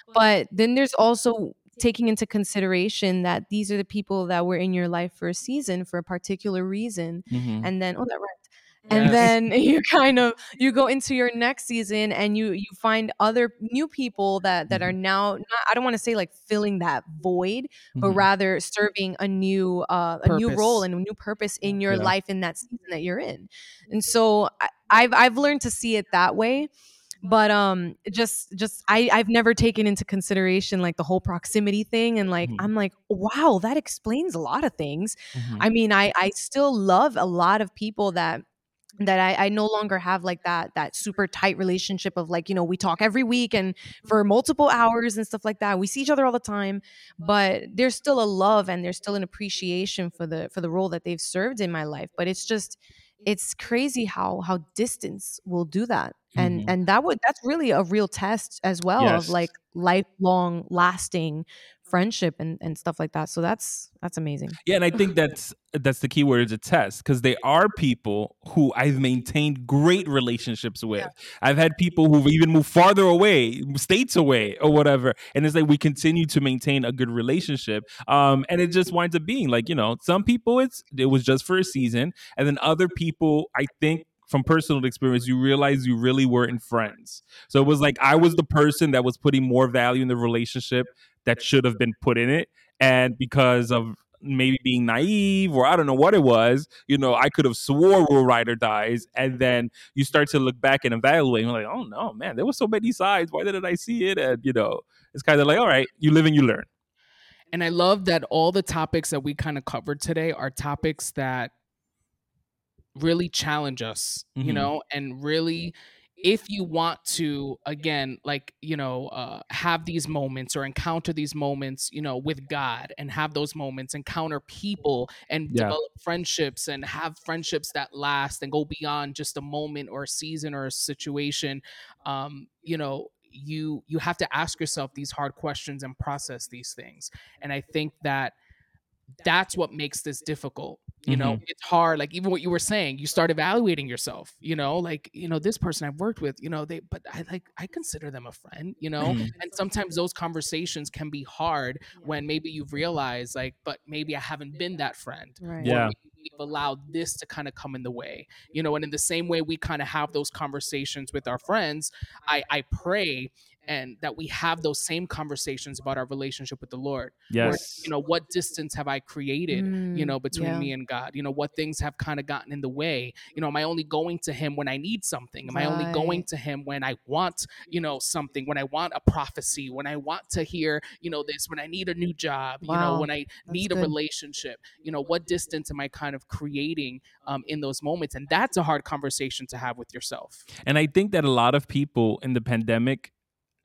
mm. but then there's also taking into consideration that these are the people that were in your life for a season for a particular reason mm-hmm. and then oh that right and yes. then *laughs* you kind of you go into your next season and you you find other new people that that are mm-hmm. now not, i don't want to say like filling that void but mm-hmm. rather serving a new uh a new role and a new purpose in your yeah. life in that season that you're in and so I, i've i've learned to see it that way but um just just i i've never taken into consideration like the whole proximity thing and like mm-hmm. i'm like wow that explains a lot of things mm-hmm. i mean i i still love a lot of people that that I, I no longer have like that that super tight relationship of like you know we talk every week and for multiple hours and stuff like that we see each other all the time but there's still a love and there's still an appreciation for the for the role that they've served in my life but it's just it's crazy how how distance will do that and mm-hmm. and that would that's really a real test as well yes. of like lifelong lasting friendship and, and stuff like that so that's that's amazing yeah and i think that's that's the key word is a test because they are people who i've maintained great relationships with yeah. i've had people who've even moved farther away states away or whatever and it's like we continue to maintain a good relationship um and it just winds up being like you know some people it's it was just for a season and then other people i think from personal experience, you realize you really weren't friends. So it was like I was the person that was putting more value in the relationship that should have been put in it. And because of maybe being naive or I don't know what it was, you know, I could have swore Will Ryder dies. And then you start to look back and evaluate and like, oh no, man, there were so many sides. Why didn't I see it? And you know, it's kind of like, all right, you live and you learn. And I love that all the topics that we kind of covered today are topics that really challenge us, mm-hmm. you know, and really if you want to again like you know uh, have these moments or encounter these moments you know with god and have those moments encounter people and yeah. develop friendships and have friendships that last and go beyond just a moment or a season or a situation um you know you you have to ask yourself these hard questions and process these things and i think that that's what makes this difficult you know mm-hmm. it's hard like even what you were saying you start evaluating yourself you know like you know this person i've worked with you know they but i like i consider them a friend you know mm-hmm. and sometimes those conversations can be hard when maybe you've realized like but maybe i haven't been that friend right. yeah we've allowed this to kind of come in the way you know and in the same way we kind of have those conversations with our friends i i pray and that we have those same conversations about our relationship with the Lord. Yes. you know, what distance have I created, mm, you know, between yeah. me and God? You know, what things have kind of gotten in the way? You know, am I only going to him when I need something? Am right. I only going to him when I want, you know, something, when I want a prophecy, when I want to hear, you know, this, when I need a new job, wow. you know, when I that's need good. a relationship? You know, what distance am I kind of creating um, in those moments? And that's a hard conversation to have with yourself. And I think that a lot of people in the pandemic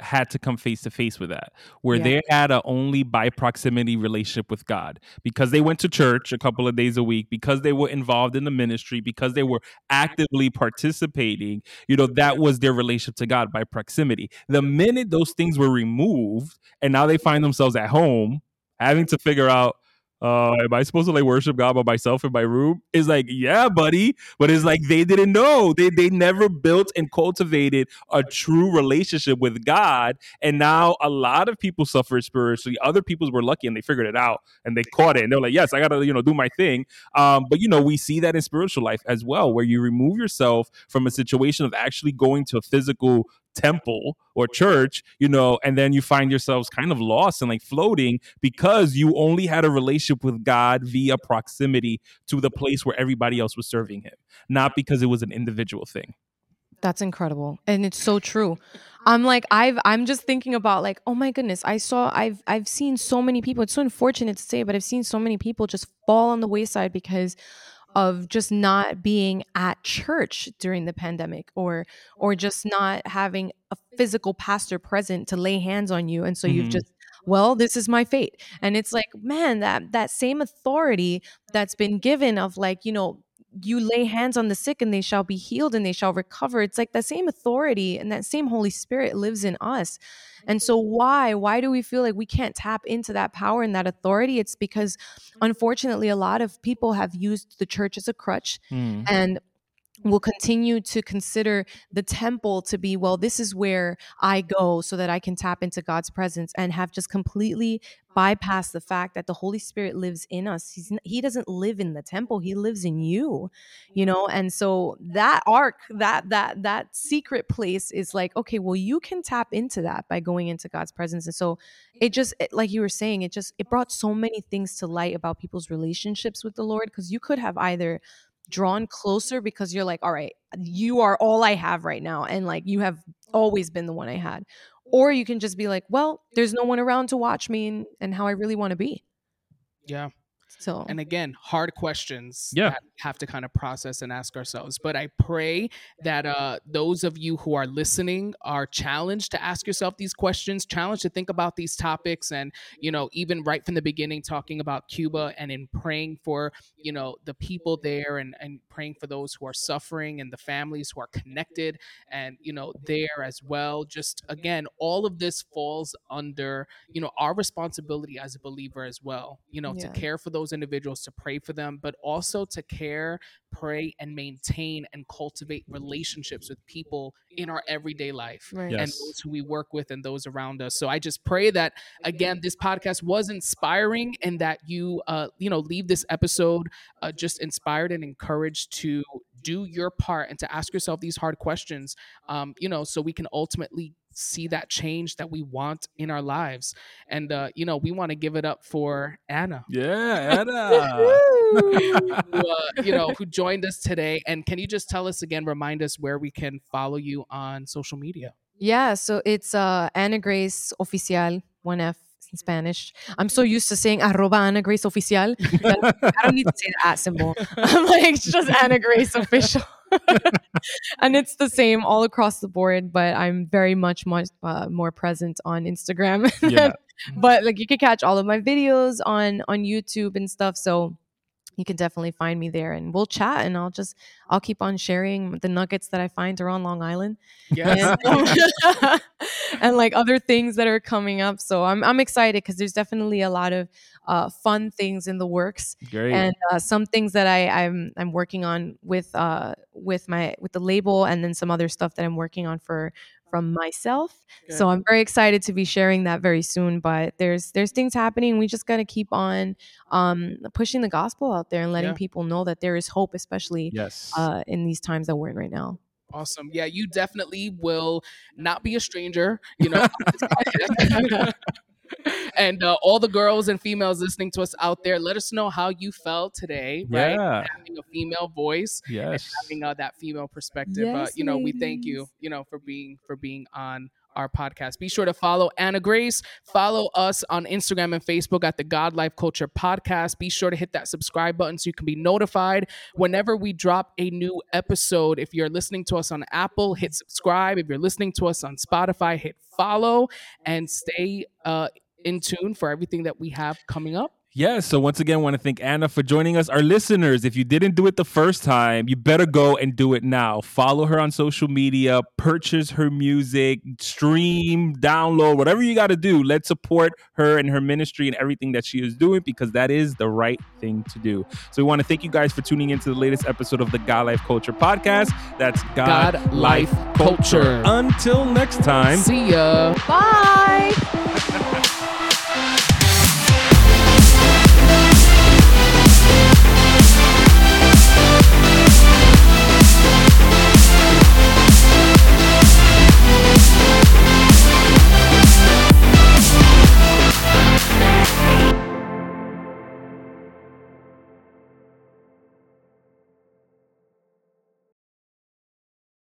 had to come face to face with that, where yeah. they had a only by proximity relationship with God because they went to church a couple of days a week, because they were involved in the ministry, because they were actively participating. You know, that was their relationship to God by proximity. The minute those things were removed, and now they find themselves at home having to figure out uh, am I supposed to like worship God by myself in my room? Is like, yeah, buddy. But it's like they didn't know. They they never built and cultivated a true relationship with God. And now a lot of people suffer spiritually. Other people were lucky and they figured it out and they caught it. And they're like, yes, I gotta, you know, do my thing. Um, but you know, we see that in spiritual life as well, where you remove yourself from a situation of actually going to a physical temple or church, you know, and then you find yourselves kind of lost and like floating because you only had a relationship with God via proximity to the place where everybody else was serving him, not because it was an individual thing. That's incredible. And it's so true. I'm like I've I'm just thinking about like oh my goodness I saw I've I've seen so many people it's so unfortunate to say but I've seen so many people just fall on the wayside because of just not being at church during the pandemic or or just not having a physical pastor present to lay hands on you. And so mm-hmm. you've just well this is my fate. And it's like man that that same authority that's been given of like you know you lay hands on the sick and they shall be healed and they shall recover. It's like that same authority and that same holy spirit lives in us. And so why why do we feel like we can't tap into that power and that authority? It's because unfortunately a lot of people have used the church as a crutch mm. and will continue to consider the temple to be well this is where i go so that i can tap into god's presence and have just completely bypassed the fact that the holy spirit lives in us. He's, he doesn't live in the temple he lives in you you know? Mm-hmm. And so that ark that that that secret place is like okay well you can tap into that by going into god's presence. And so it just it, like you were saying it just it brought so many things to light about people's relationships with the lord because you could have either drawn closer because you're like, all right, you are all I have right now. And like you have mm. always been the one I had. Or you can just be like, well, there's no one around to watch me and, and how I really want to be. Yeah. So, and again, hard questions yeah. that have to kind of process and ask ourselves. But I pray that uh, those of you who are listening are challenged to ask yourself these questions, challenged to think about these topics, and you know, even right from the beginning, talking about Cuba and in praying for you know the people there and and praying for those who are suffering and the families who are connected and you know there as well. Just again, all of this falls under you know our responsibility as a believer as well. You know, yeah. to care for those those individuals to pray for them, but also to care, pray, and maintain and cultivate relationships with people in our everyday life right. yes. and those who we work with and those around us. So I just pray that again, this podcast was inspiring and that you, uh, you know, leave this episode uh, just inspired and encouraged to do your part and to ask yourself these hard questions um, you know so we can ultimately see that change that we want in our lives. And uh, you know, we want to give it up for Anna. Yeah, *laughs* Anna. who, uh, you know, who *laughs* joined us today. And can you just tell us again, remind us where we can follow you on social media? Yeah, so it's uh Anna Grace Oficial, one F in Spanish. I'm so used to saying arroba Anna Grace Oficial. I don't need to say the at symbol. *laughs* I'm like, it's just Anna Grace Official. *laughs* and it's the same all across the board, but I'm very much much uh, more present on Instagram. *laughs* Yeah. but like you can catch all of my videos on on YouTube and stuff. So you can definitely find me there and we'll chat and I'll just I'll keep on sharing the nuggets that I find around Long Island. Yes. And, *laughs* and like other things that are coming up. So I'm I'm excited because there's definitely a lot of uh, fun things in the works. Great. And uh, some things that I I'm I'm working on with uh with my with the label and then some other stuff that I'm working on for from myself. Good. So I'm very excited to be sharing that very soon. But there's there's things happening. We just gotta keep on um, pushing the gospel out there and letting yeah. people know that there is hope, especially yes. uh, in these times that we're in right now. Awesome. Yeah, you definitely will not be a stranger. You know. *laughs* *laughs* *laughs* and uh, all the girls and females listening to us out there, let us know how you felt today, right? Yeah. Having a female voice, yes, having uh, that female perspective. Yes, uh, you know, ladies. we thank you, you know, for being for being on our podcast. Be sure to follow Anna Grace. Follow us on Instagram and Facebook at the God Life Culture Podcast. Be sure to hit that subscribe button so you can be notified whenever we drop a new episode. If you're listening to us on Apple, hit subscribe. If you're listening to us on Spotify, hit follow and stay uh, in tune for everything that we have coming up. Yes. So once again, I want to thank Anna for joining us. Our listeners, if you didn't do it the first time, you better go and do it now. Follow her on social media, purchase her music, stream, download, whatever you got to do. Let's support her and her ministry and everything that she is doing because that is the right thing to do. So we want to thank you guys for tuning into the latest episode of the God Life Culture podcast. That's God, God Life Culture. Culture. Until next time. See ya. Bye. *laughs*